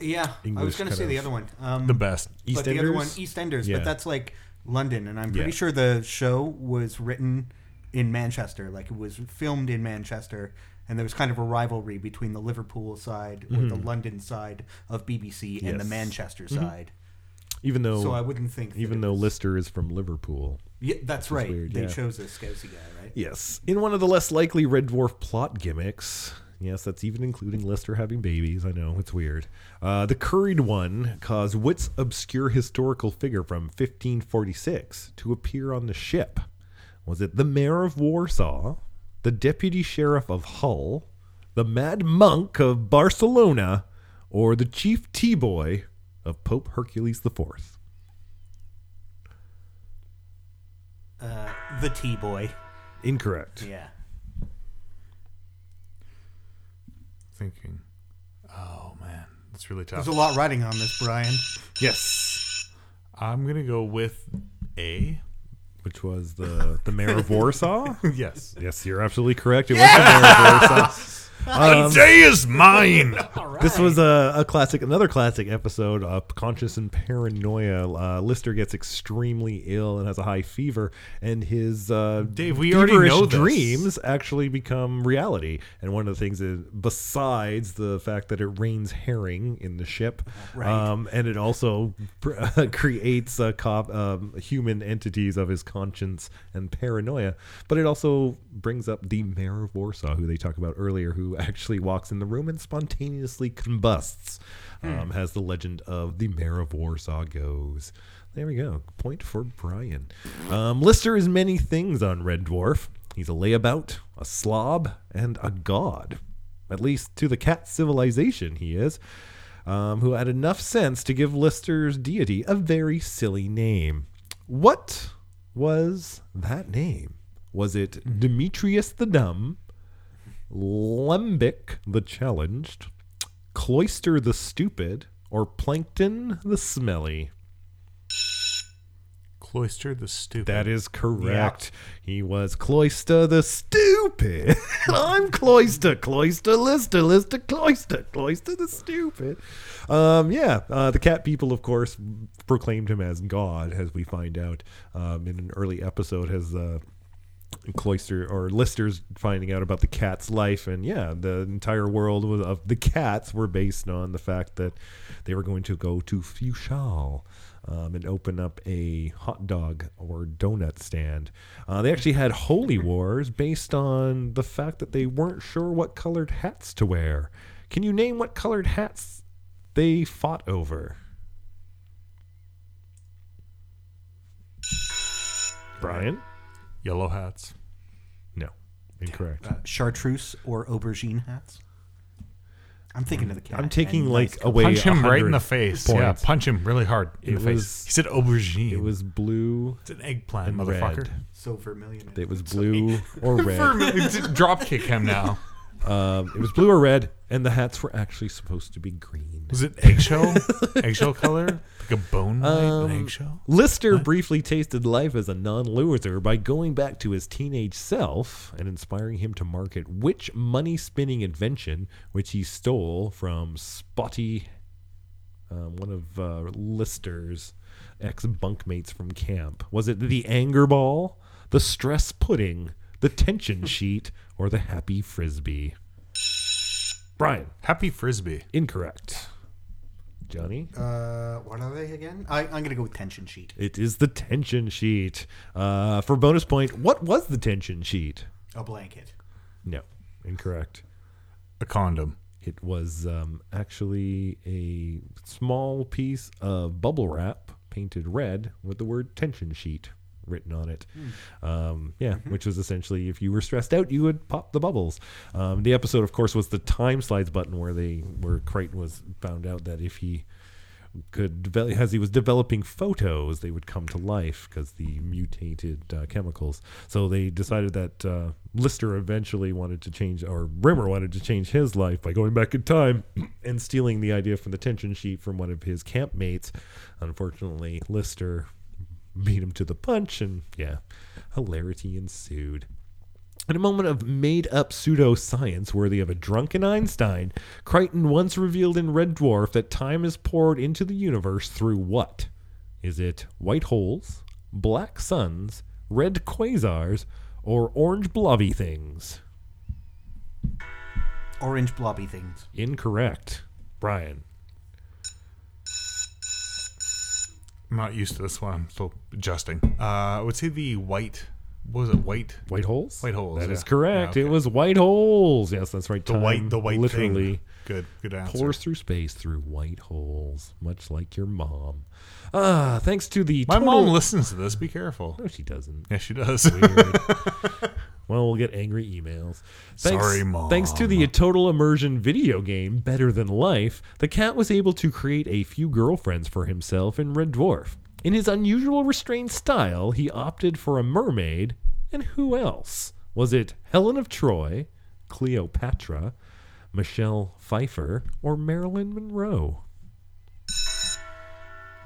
yeah, I was going to kind say the of- other one. Um, The best. but the other one, EastEnders? EastEnders. Yeah. But that's like London, and I'm pretty Yeah. sure the show was written in Manchester. Like it was filmed in Manchester, and there was kind of a rivalry between the Liverpool side or the London side of BBC and the Mm-hmm. Yes. Manchester side. Even though, So I wouldn't think. that even it though was- Lister is from Liverpool. Yeah, that's right. weird, they yeah. chose a Scousy guy, right? Yes, in one of the less likely Red Dwarf plot gimmicks. Yes, that's even including Lister having babies. I know it's weird. Uh, the Curried One caused Witt's obscure historical figure from 1546 to appear on the ship. Was it the mayor of Warsaw, the deputy sheriff of Hull, the mad monk of Barcelona, or the chief tea boy of Pope Hercules IV? Uh, the T boy. Incorrect. Yeah. Thinking. Oh man, that's really tough. There's a lot riding on this, Brian. Yes. I'm gonna go with A. Which was the the mayor of Warsaw? yes. yes, you're absolutely correct. It was the mayor of Warsaw. Um, Day is mine. This was a, a classic, another classic episode of Conscious and Paranoia. Uh, Lister gets extremely ill and has a high fever, and his uh, Dave, we already know this. dreams actually become reality. And one of the things is, besides the fact that it rains herring in the ship, Right. um, and it also creates uh, cop, um, human entities of his conscience and paranoia, but it also brings up the mayor of Warsaw, who they talk about earlier, who actually walks in the room and spontaneously combusts, um, as the legend of the mayor of Warsaw goes. There we go. Point for Brian. Um, Lister is many things on Red Dwarf. He's a layabout, a slob, and a god. At least to the cat civilization, he is. Um, who had enough sense to give Lister's deity a very silly name. What was that name? Was it Demetrius the Dumb, Lembic the Challenged, Cloister the Stupid, or Plankton the Smelly? Cloister the stupid. That is correct. He was Cloister the Stupid. I'm Cloister, Cloister, Lister, Lister, Cloister, Cloister the Stupid. Um, yeah, uh, the cat people, of course, proclaimed him as God, as we find out um, in an early episode. Has uh, Cloister or Lister's finding out about the cat's life, and yeah, the entire world of the cats were based on the fact that they were going to go to Fuchal um, and open up a hot dog or donut stand. Uh, they actually had holy wars based on the fact that they weren't sure what colored hats to wear. Can you name what colored hats they fought over? Brian? Yellow hats. No, incorrect. Uh, chartreuse or aubergine hats. I'm thinking of the cat. I'm taking and like nice away. Punch him right in the face. Yeah, punch him really hard in It the was- face. He said aubergine. It was blue it's an eggplant, and motherfucker. red. So vermilion. It was blue or red. For- drop kick him now. Um, it was blue or red, and the hats were actually supposed to be green. Was it eggshell? eggshell color? Like a bone white Um, eggshell? Lister briefly tasted life as a non-loser by going back to his teenage self and inspiring him to market which money-spinning invention, which he stole from Spotty, um, one of uh, Lister's ex-bunkmates from camp. Was it the anger ball, the stress pudding, the tension sheet, or the happy frisbee? Brian, Happy frisbee. incorrect. Johnny? Uh, what are they again? I, I'm gonna go with tension sheet. It is the tension sheet. Uh, for bonus point, what was the tension sheet? A blanket. No, incorrect. A condom. It was um, actually a small piece of bubble wrap painted red with the word tension sheet written on it. Um, yeah, which was essentially if you were stressed out, you would pop the bubbles. Um, the episode, of course, was the time slides button where they where Kryten was found out that if he could develop as he was developing photos they would come to life because the mutated uh, chemicals so they decided that uh, lister eventually wanted to change or rimmer wanted to change his life by going back in time and stealing the idea from the tension sheet from one of his campmates unfortunately lister beat him to the punch and yeah hilarity ensued in a moment of made up pseudoscience worthy of a drunken Einstein, Kryten once revealed in Red Dwarf that time is poured into the universe through what? Is it white holes, black suns, red quasars, or orange blobby things? Orange blobby things. Incorrect. Brian. I'm not used to this one. I'm still adjusting. Uh, I would say the white. What was it? White. White holes? White holes, That is yeah. correct. Yeah, It was white holes. Yes, that's right. The Time white. The white. literally Thing. Good. Good answer. pours through space through white holes, much like your mom. Ah, thanks to the My total- mom listens to this. Be careful. No, she doesn't. Yeah, she does. Weird. well, we'll get angry emails. Thanks, Sorry, Mom. Thanks to the total immersion video game Better Than Life, the cat was able to create a few girlfriends for himself in Red Dwarf. In his unusual restrained style, he opted for a mermaid, and who else? Was it Helen of Troy, Cleopatra, Michelle Pfeiffer, or Marilyn Monroe?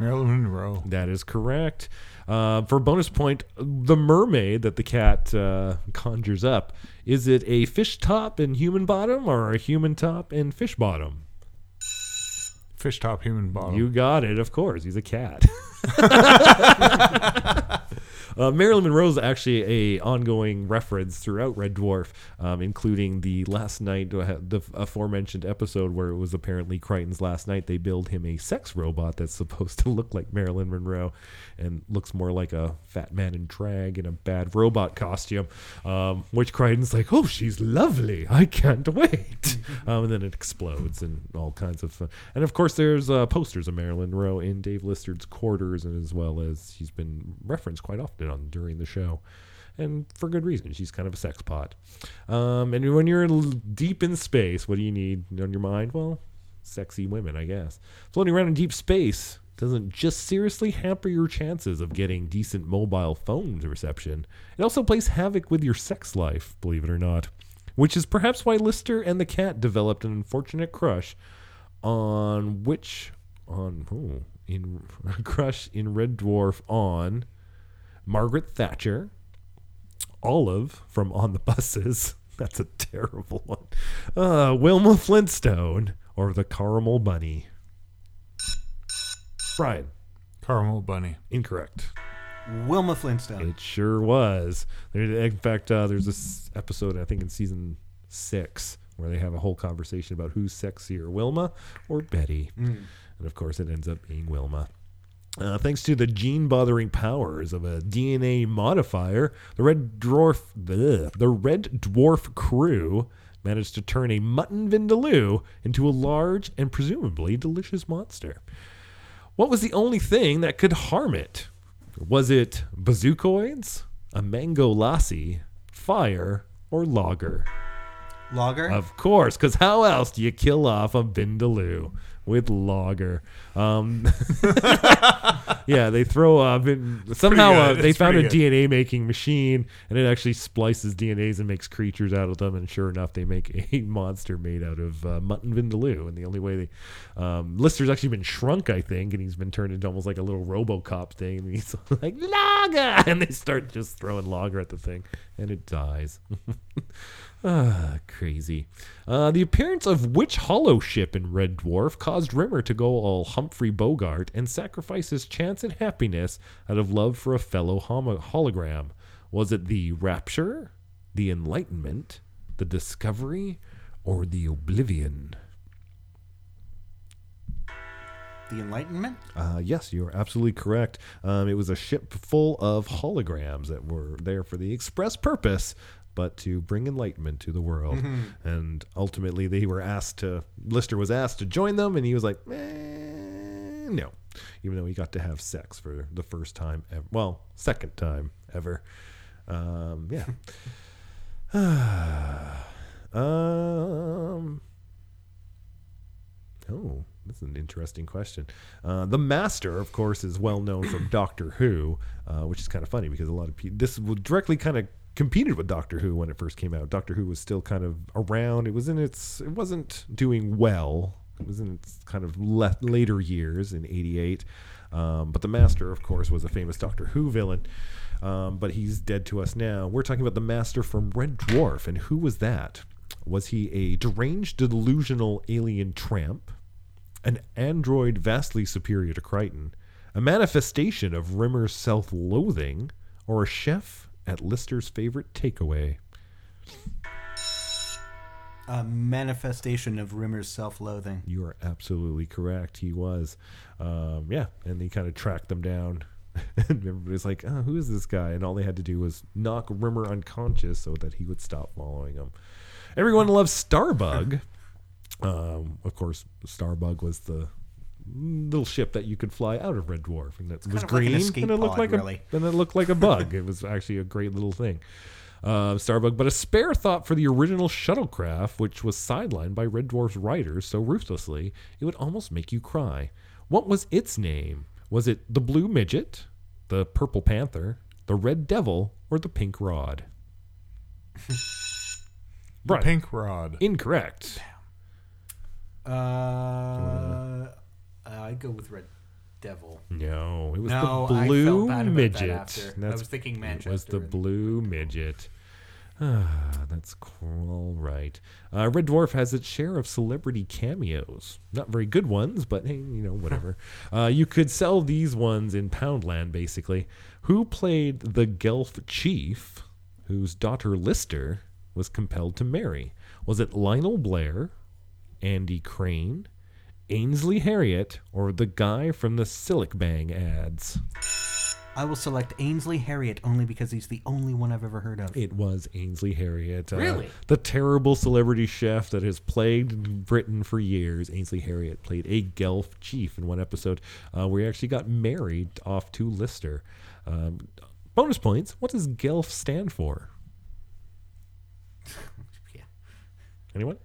Marilyn Monroe. That is correct. Uh, for bonus point, the mermaid that the cat uh, conjures up is it a fish top and human bottom or a human top and fish bottom? Fish top human bottom. You got it, of course. He's a cat. Uh, Marilyn Monroe is actually a ongoing reference throughout Red Dwarf, um, including the last night, uh, the aforementioned episode where it was apparently Kryten's last night. They build him a sex robot that's supposed to look like Marilyn Monroe and looks more like a fat man in drag in a bad robot costume. Um, which Kryten's like, "Oh, she's lovely. I can't wait." um, and then it explodes and all kinds of fun. And of course, there's uh, posters of Marilyn Monroe in Dave Listard's quarters, and as well as he's been referenced quite often on during the show. And for good reason. She's kind of a sex pot. Um, and when you're l- deep in space, what do you need on your mind? Well, sexy women, I guess. Floating around in deep space doesn't just seriously hamper your chances of getting decent mobile phone reception. It also plays havoc with your sex life, believe it or not. Which is perhaps why Lister and the cat developed an unfortunate crush on which on oh, in crush in Red Dwarf on Margaret Thatcher, Olive from On the Buses. That's a terrible one. Uh, Wilma Flintstone or the Caramel Bunny. Brian, Caramel Bunny. incorrect. Wilma Flintstone. It sure was. There, in fact, uh, there's this episode I think in season six where they have a whole conversation about who's sexier, Wilma or Betty, and of course it ends up being Wilma. Uh, thanks to the gene-bothering powers of a DNA modifier, the Red Dwarf, bleh, the Red Dwarf crew managed to turn a mutton vindaloo into a large and presumably delicious monster. What was the only thing that could harm it? Was it bazookoids, a mango lassi, fire, or lager? Lager. Of course, because how else do you kill off a Vindaloo with lager? Um, yeah, they throw uh, vin- somehow uh, they found a pretty DNA making machine, and it actually splices DNAs and makes creatures out of them. And sure enough, they make a monster made out of uh, mutton Vindaloo. And the only way they um, Lister's actually been shrunk, I think, and he's been turned into almost like a little RoboCop thing. And he's like lager, and they start just throwing lager at the thing, and it dies. Ah, crazy. Uh, the appearance of which hollow ship in Red Dwarf caused Rimmer to go all Humphrey Bogart and sacrifice his chance at happiness out of love for a fellow homo- hologram? Was it the Rapture, the Enlightenment, the Discovery, or the Oblivion? the Enlightenment. Uh, yes, you are absolutely correct. Um, it was a ship full of holograms that were there for the express purpose, but to bring enlightenment to the world. And ultimately, they were asked to. Lister was asked to join them, and he was like, eh, "No," even though he got to have sex for the first time, ever. well, second time ever. Um, yeah. um. Oh, that's an interesting question. Uh, the Master, of course, is well known from Doctor Who, uh, which is kind of funny because a lot of people this would directly kind of competed with Doctor Who when it first came out. Doctor Who was still kind of around. It was in its. It wasn't doing well. It was in its kind of le- later years in '88. Um, but the Master, of course, was a famous Doctor Who villain. Um, but he's dead to us now. We're talking about the Master from Red Dwarf, and who was that? Was he a deranged, delusional alien tramp? an android vastly superior to Kryten, a manifestation of Rimmer's self loathing, or a chef at Lister's favorite takeaway? A manifestation of Rimmer's self-loathing. You are absolutely correct. He was. Um, yeah. And he kind of tracked them down. and everybody's like, oh, who is this guy? And all they had to do was knock Rimmer unconscious so that he would stop following them. Everyone loves Starbug. Um, of course, Starbug was the little ship that you could fly out of Red Dwarf, and that was kind of like an green, and it looked pod, like really. a and it looked like a bug. it was actually a great little thing. Uh, Starbug, but a spare thought for the original shuttlecraft, which was sidelined by Red Dwarf's writers so ruthlessly it would almost make you cry. What was its name? Was it the Blue Midget, the Purple Panther, the Red Devil, or the Pink Rod? The Right. pink rod. Incorrect. Uh, I'd go with Red Devil. No, it was No, the Blue felt bad about that Midget. I was thinking It was the Blue Midget. Ah, that's cool. Right. Uh, Red Dwarf has its share of celebrity cameos. Not very good ones, but hey, you know, whatever. uh, you could sell these ones in Poundland, basically. Who played the GELF chief, whose daughter Lister was compelled to marry? Was it Lionel Blair, Andy Crane, Ainsley Harriott, or the guy from the Cillit Bang ads? I will select Ainsley Harriott only because he's the only one I've ever heard of. It was Ainsley Harriott. uh, Really? the terrible celebrity chef that has plagued Britain for years. Ainsley Harriott played a GELF chief in one episode uh, where he actually got married off to Lister. Um, bonus points. What does GELF stand for? Yeah. Anyone?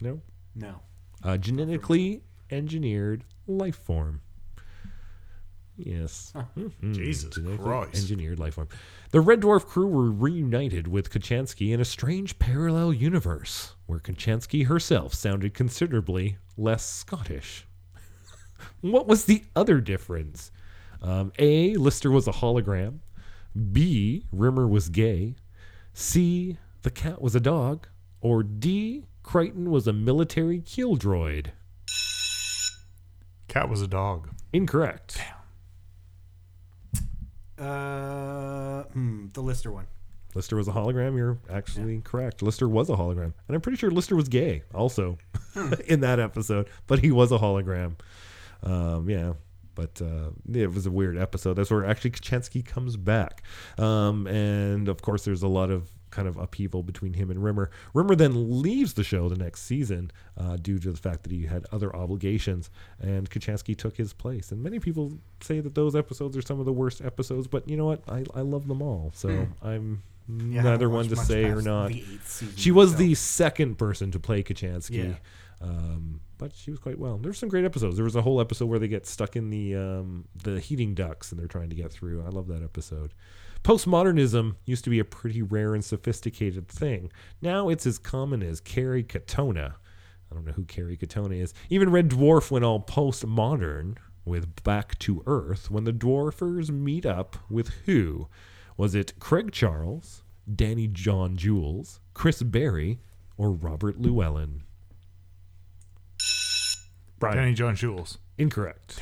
No? No. Uh, genetically engineered life form. Yes. Mhm. Jesus Genetically Christ. Engineered life form. The Red Dwarf crew were reunited with Kochanski in a strange parallel universe where Kochanski herself sounded considerably less Scottish. what was the other difference? Um, A. Lister was a hologram. B. Rimmer was gay. C. The cat was a dog. Or D. Kryten was a military kill droid. Cat was a dog. Incorrect. Uh, hmm, the Lister one. Lister was a hologram. You're actually correct. Lister was a hologram. And I'm pretty sure Lister was gay also in that episode, but he was a hologram. Um, yeah. But uh, it was a weird episode. That's where actually Kochanski comes back. Um, and of course, there's a lot of kind of upheaval between him and Rimmer. Rimmer then leaves the show the next season uh, due to the fact that he had other obligations, and Kochanski took his place. And many people say that those episodes are some of the worst episodes, but you know what? I, I love them all. So I'm Yeah, neither one to say or not. season She was myself. the second person to play Kochanski. Yeah. Um, but she was quite well. There's some great episodes. There was a whole episode where they get stuck in the um, the heating ducts and they're trying to get through. I love that episode. Postmodernism used to be a pretty rare and sophisticated thing. Now it's as common as Kerry Katona. I don't know who Kerry Katona is. Even Red Dwarf went all postmodern with Back to Earth when the dwarfers meet up with who? Was it Craig Charles, Danny John Jules, Chris Barrie, or Robert Llewellyn? Brian. Danny John Jules. Incorrect.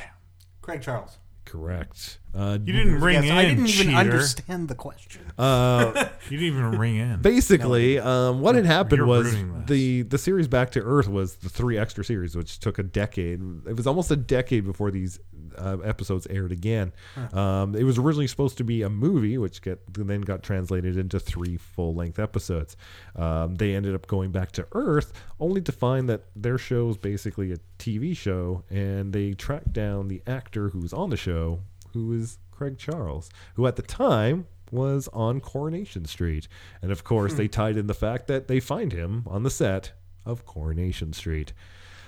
Craig Charles. Correct. Uh, You didn't ring Yes, in, I didn't even cheater. understand the question. uh, You didn't even ring in. basically, um, what had happened You're was ruining this. the the series Back to Earth was the three extra series, which took a decade. It was almost a decade before these uh, episodes aired again. Um, it was originally supposed to be a movie, which get, then got translated into three full length episodes. Um, they ended up going back to Earth, only to find that their show is basically a TV show, and they tracked down the actor who's on the show, who is Craig Charles, who at the time was on Coronation Street. And of course, they tied in the fact that they find him on the set of Coronation Street.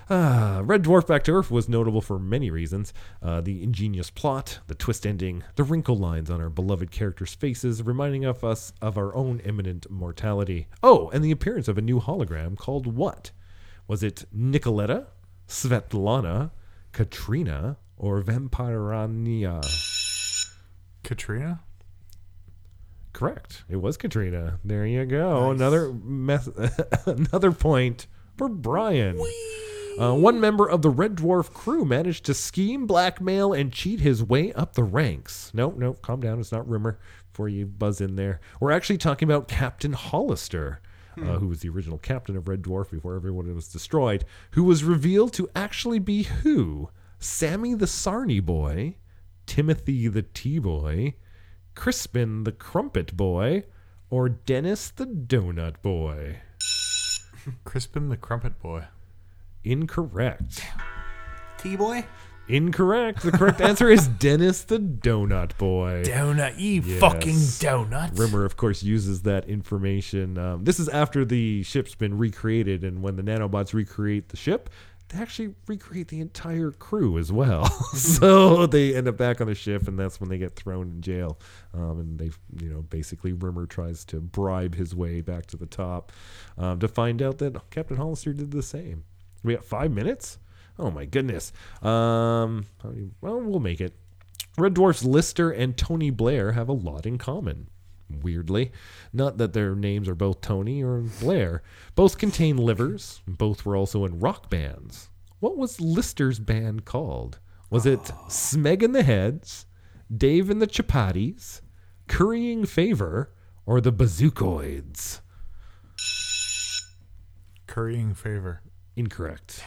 Ah, Red Dwarf Back to Earth was notable for many reasons. Uh, the ingenious plot, the twist ending, the wrinkle lines on our beloved characters' faces, reminding of us of our own imminent mortality. Oh, and the appearance of a new hologram called what? Was it Nicoletta, Svetlana, Katrina, or Vampirania? Katrina? Correct. It was Katrina. There you go. Another meth- another point for Brian. Uh, one member of the Red Dwarf crew managed to scheme, blackmail, and cheat his way up the ranks. No, no, calm down. It's not rumor before you buzz in there. We're actually talking about Captain Hollister, uh, who was the original captain of Red Dwarf before everyone was destroyed, who was revealed to actually be who? Sammy the Sarny Boy, Timothy the T Boy, Crispin the Crumpet Boy, or Dennis the Donut Boy? Crispin the Crumpet Boy. Incorrect. T boy. Incorrect. The correct answer is Dennis the Donut Boy. Donut, you Yes. fucking donut. Rimmer, of course, uses that information. Um, this is after the ship's been recreated, and when the nanobots recreate the ship, they actually recreate the entire crew as well. so they end up back on the ship, and that's when they get thrown in jail. Um, and they, you know, basically Rimmer tries to bribe his way back to the top um, to find out that Captain Hollister did the same. We got five minutes. Oh my goodness. Um, well, we'll make it. Red Dwarf's Lister and Tony Blair have a lot in common. Weirdly, not that their names are both Tony or Blair. Both contain livers. Both were also in rock bands. What was Lister's band called? Was it Smeg and the Heads, Dave and the Chapatis, Currying Favor, or the Bazookoids? Currying favor. Incorrect.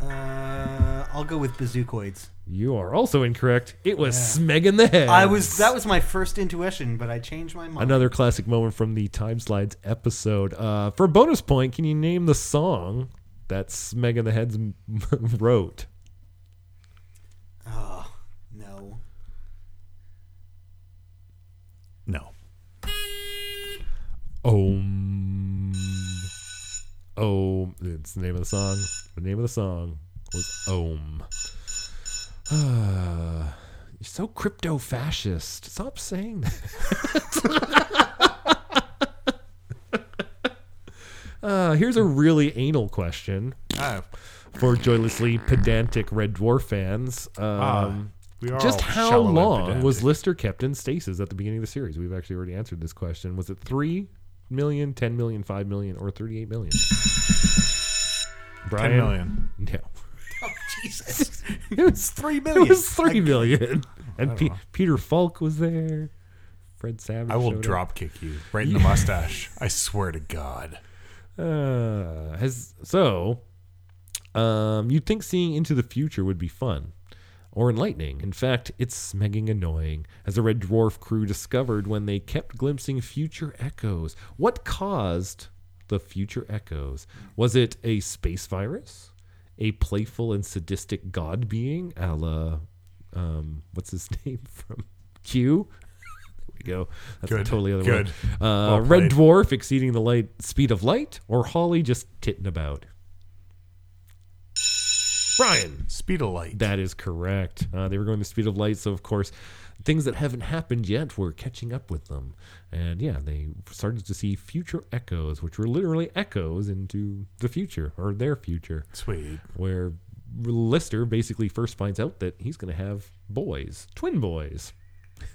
Uh, I'll go with bazookoids. You are also incorrect. It was Smeg in the head. I was that was my first intuition, but I changed my mind. Another classic moment from the Time Slides episode. Uh, for a bonus point, can you name the song that Smeg in the Heads wrote? Oh no. No. Om. Om. It's the name of the song. The name of the song was Om. You're so crypto fascist. Stop saying that. uh, here's a really anal question Ah, for joylessly pedantic Red Dwarf fans. Um, ah, we are just how long was Lister kept in stasis at the beginning of the series? We've actually already answered this question. Was it 3 million, 10 million, 5 million, or 38 million? Brian? ten million? No. Oh Jesus! It was Three It million. was 3 million. And know. Peter Falk was there. Fred Savage. I will up. drop kick you right in the mustache. I swear to God. Uh, has so um, you'd think seeing into the future would be fun or enlightening. In fact, it's smegging annoying, as the Red Dwarf crew discovered when they kept glimpsing future echoes. What caused the future echoes? Was it a space virus? A playful and sadistic god being, a la, um, what's his name from Q? there we go. That's a totally other good. one. Uh, Well Red. Dwarf exceeding the light speed of light, or Holly just titting about? Brian. Speed of light. That is correct. Uh, they were going the speed of light, so of course, things that haven't happened yet were catching up with them. And yeah, they started to see future echoes, which were literally echoes into the future or their future, Sweet. where Lister basically first finds out that he's going to have boys, twin boys.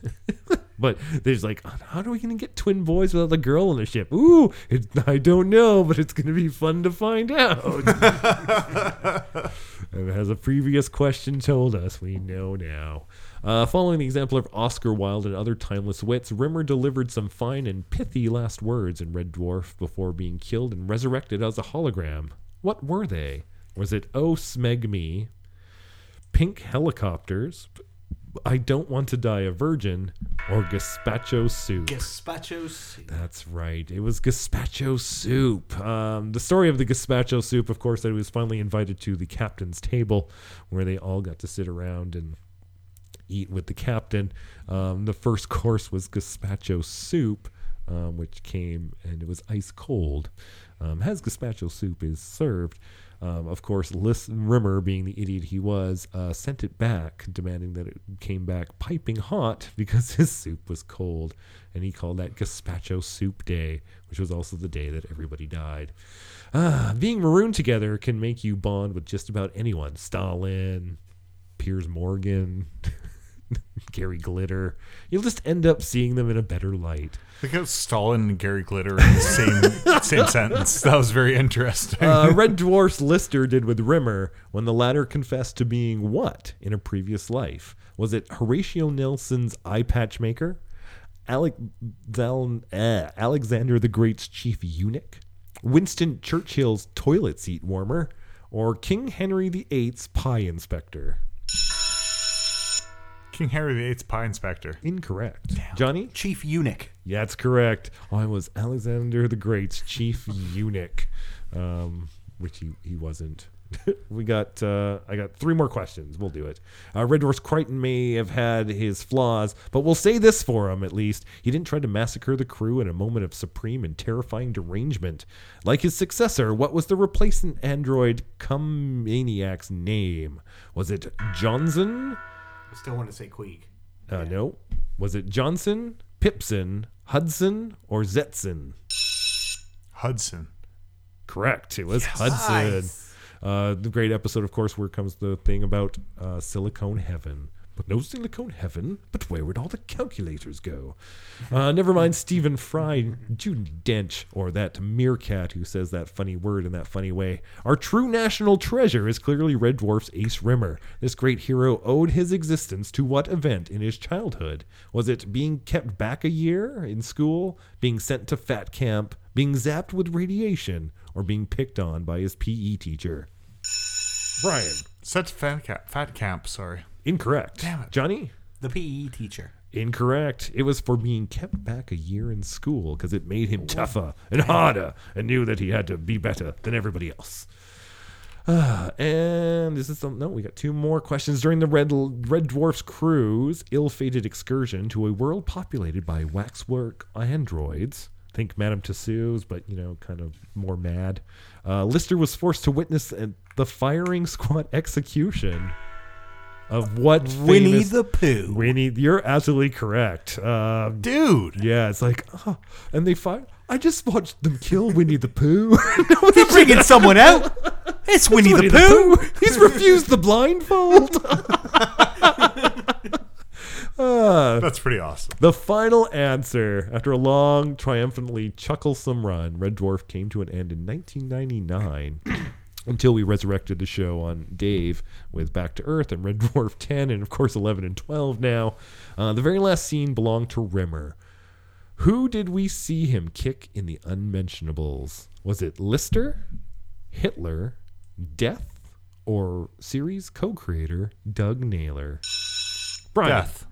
but there's like, how are we going to get twin boys without a girl on the ship? Ooh, it, I don't know, but it's going to be fun to find out. As a previous question told us, we know now. Uh, following the example of Oscar Wilde and other timeless wits, Rimmer delivered some fine and pithy last words in Red Dwarf before being killed and resurrected as a hologram. What were they? Was it Oh Smeg Me, Pink Helicopters, I Don't Want to Die a Virgin, or Gazpacho Soup? Gazpacho soup. That's right. It was gazpacho soup. Um, the story of the gazpacho soup, of course, that he was finally invited to the captain's table, where they all got to sit around and eat with the captain. Um, the first course was gazpacho soup, um, which came and it was ice cold. Um, as gazpacho soup is served, um, of course, Lis- Rimmer, being the idiot he was, uh, sent it back, demanding that it came back piping hot because his soup was cold. And he called that Gazpacho Soup Day, which was also the day that everybody died. Ah, being marooned together can make you bond with just about anyone. Stalin, Piers Morgan, Gary Glitter. You'll just end up seeing them in a better light. Look how Stalin and Gary Glitter in the same same sentence. That was very interesting. uh, Red Dwarf's Lister did with Rimmer when the latter confessed to being what in a previous life? Was it Horatio Nelson's eye patch maker? Alec, eh, Alexander the Great's chief eunuch? Winston Churchill's toilet seat warmer? Or King Henry VIII's pie inspector? King Henry VIII's pie inspector. Incorrect. Johnny? Chief eunuch. Yeah, that's correct. Oh, I was Alexander the Great's chief eunuch, um, which he, he wasn't. we got uh, I got three more questions. We'll do it. Uh, Red Dwarf's Kryten may have had his flaws, but we'll say this for him at least: he didn't try to massacre the crew in a moment of supreme and terrifying derangement. Like his successor, what was the replacement android cum maniac's name? Was it Johnson? I still want to say Queeg. Uh, No. Was it Johnson, Pipson, Hudson, or Zetson? Hudson. Correct. It was Hudson. Nice. Uh, the great episode, of course, where comes the thing about uh, silicon heaven. But no silicon heaven, but where would all the calculators go? Uh, never mind Stephen Fry, Judi Dench, or that meerkat who says that funny word in that funny way. Our true national treasure is clearly Red Dwarf's Ace Rimmer. This great hero owed his existence to what event in his childhood? Was it being kept back a year in school, being sent to fat camp, being zapped with radiation, or being picked on by his PE teacher? Brian. Set fat. Fat camp. Sorry. Incorrect. Damn it. Johnny? The PE teacher. Incorrect. It was for being kept back a year in school because it made him tougher and harder and knew that he had to be better than everybody else. Ah, and is this some, no? We got two more questions. During the Red Red Dwarf's cruise, ill-fated excursion to a world populated by waxwork androids. Think Madame Tussauds, but you know, kind of more mad. Uh, Lister was forced to witness uh, the firing squad execution of what Winnie famous- the Pooh. Winnie, you're absolutely correct. Um, Dude. yeah, it's like, oh, and they find. I just watched them kill Winnie the Pooh. They're bringing someone out. It's Winnie, Winnie the Pooh. He's refused the blindfold. Ah, That's pretty awesome. the final answer. After a long, triumphantly chucklesome run, Red Dwarf came to an end in 1999. Until we resurrected the show on Dave with Back to Earth and Red Dwarf 10, and of course 11 and 12 now. Uh, the very last scene belonged to Rimmer. Who did we see him kick in the unmentionables? Was it Lister, Hitler, Death, or series co creator Doug Naylor? Brian. Death.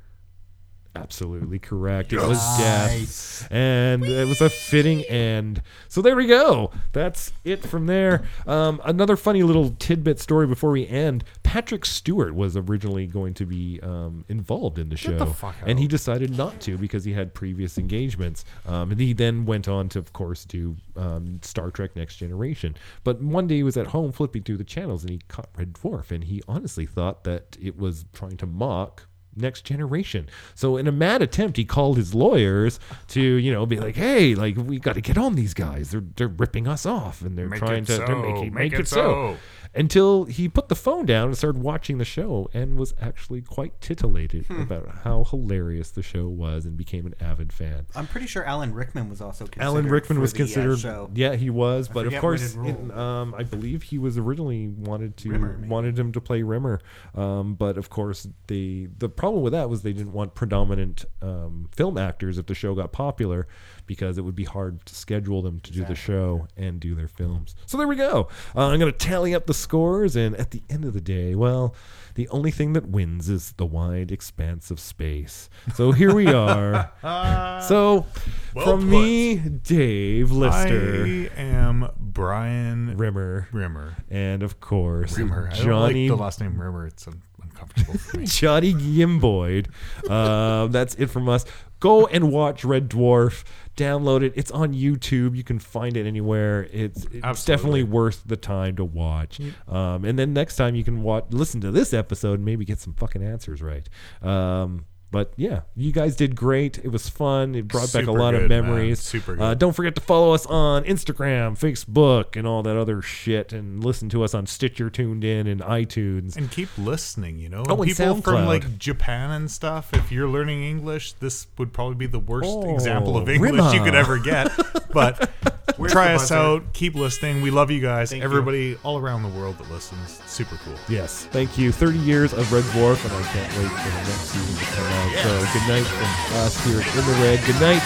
Absolutely correct. It was death. And it was a fitting end. So there we go. That's it from there. Um, another funny little tidbit story before we end. Patrick Stewart was originally going to be um, involved in the show. the and he decided not to because he had previous engagements. Um, and he then went on to, of course, do um, Star Trek Next Generation. But one day he was at home flipping through the channels and he caught Red Dwarf. And he honestly thought that it was trying to mock next generation. So in a mad attempt, he called his lawyers to, you know, be like, "Hey, like we got to get on these guys. They're they're ripping us off, and they're Make trying it to they're so. making Make make, it it so." so. Until he put the phone down and started watching the show, and was actually quite titillated Hmm. about how hilarious the show was, and became an avid fan. I'm pretty sure Alan Rickman was also considered. Alan Rickman was the, uh, considered. show. yeah, he was, but of course, it um, I believe he was originally wanted to Rimmer, wanted him to play Rimmer, um, but of course, the the problem with that was they didn't want predominant um, film actors if the show got popular, because it would be hard to schedule them to do the show and do their films. So there we go. Uh, I'm going to tally up the scores, and at the end of the day, well. The only thing that wins is the wide expanse of space. So here we are. so, Well from put. me, Dave Lister, I am Brian Rimmer, Rimmer. and of course Rimmer. I don't Johnny like the last name Rimmer. It's un- uncomfortable for me. Johnny Gimboid. Um, that's it from us. Go and watch Red Dwarf. Download it. It's on YouTube. You can find it anywhere. It's, it's Absolutely. definitely worth the time to watch. Um, and then next time you can watch, listen to this episode and maybe get some fucking answers right. Um, but yeah, you guys did great. It was fun. It brought back a Super lot of good, man. memories. Super Uh, good. don't forget to follow us on Instagram, Facebook, and all that other shit. And listen to us on Stitcher, Tuned In, and iTunes. and keep listening, you know. Oh, and People from like Japan and stuff. If you're learning English, this would probably be the worst Oh, example of English you could ever get. But try the us out. Keep listening. We love you guys. Thank you. Everybody all around the world that listens. Super cool. Yes, thank you. 30 years of Red Dwarf, and I can't wait for the next season to come out. So good night from us here in the Red. Good night,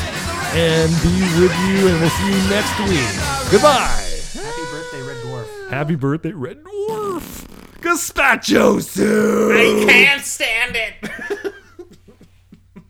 and be with you, and we'll see you next week. Goodbye. Happy birthday, Red Dwarf. Happy birthday, Red Dwarf. Gazpacho soup. I can't stand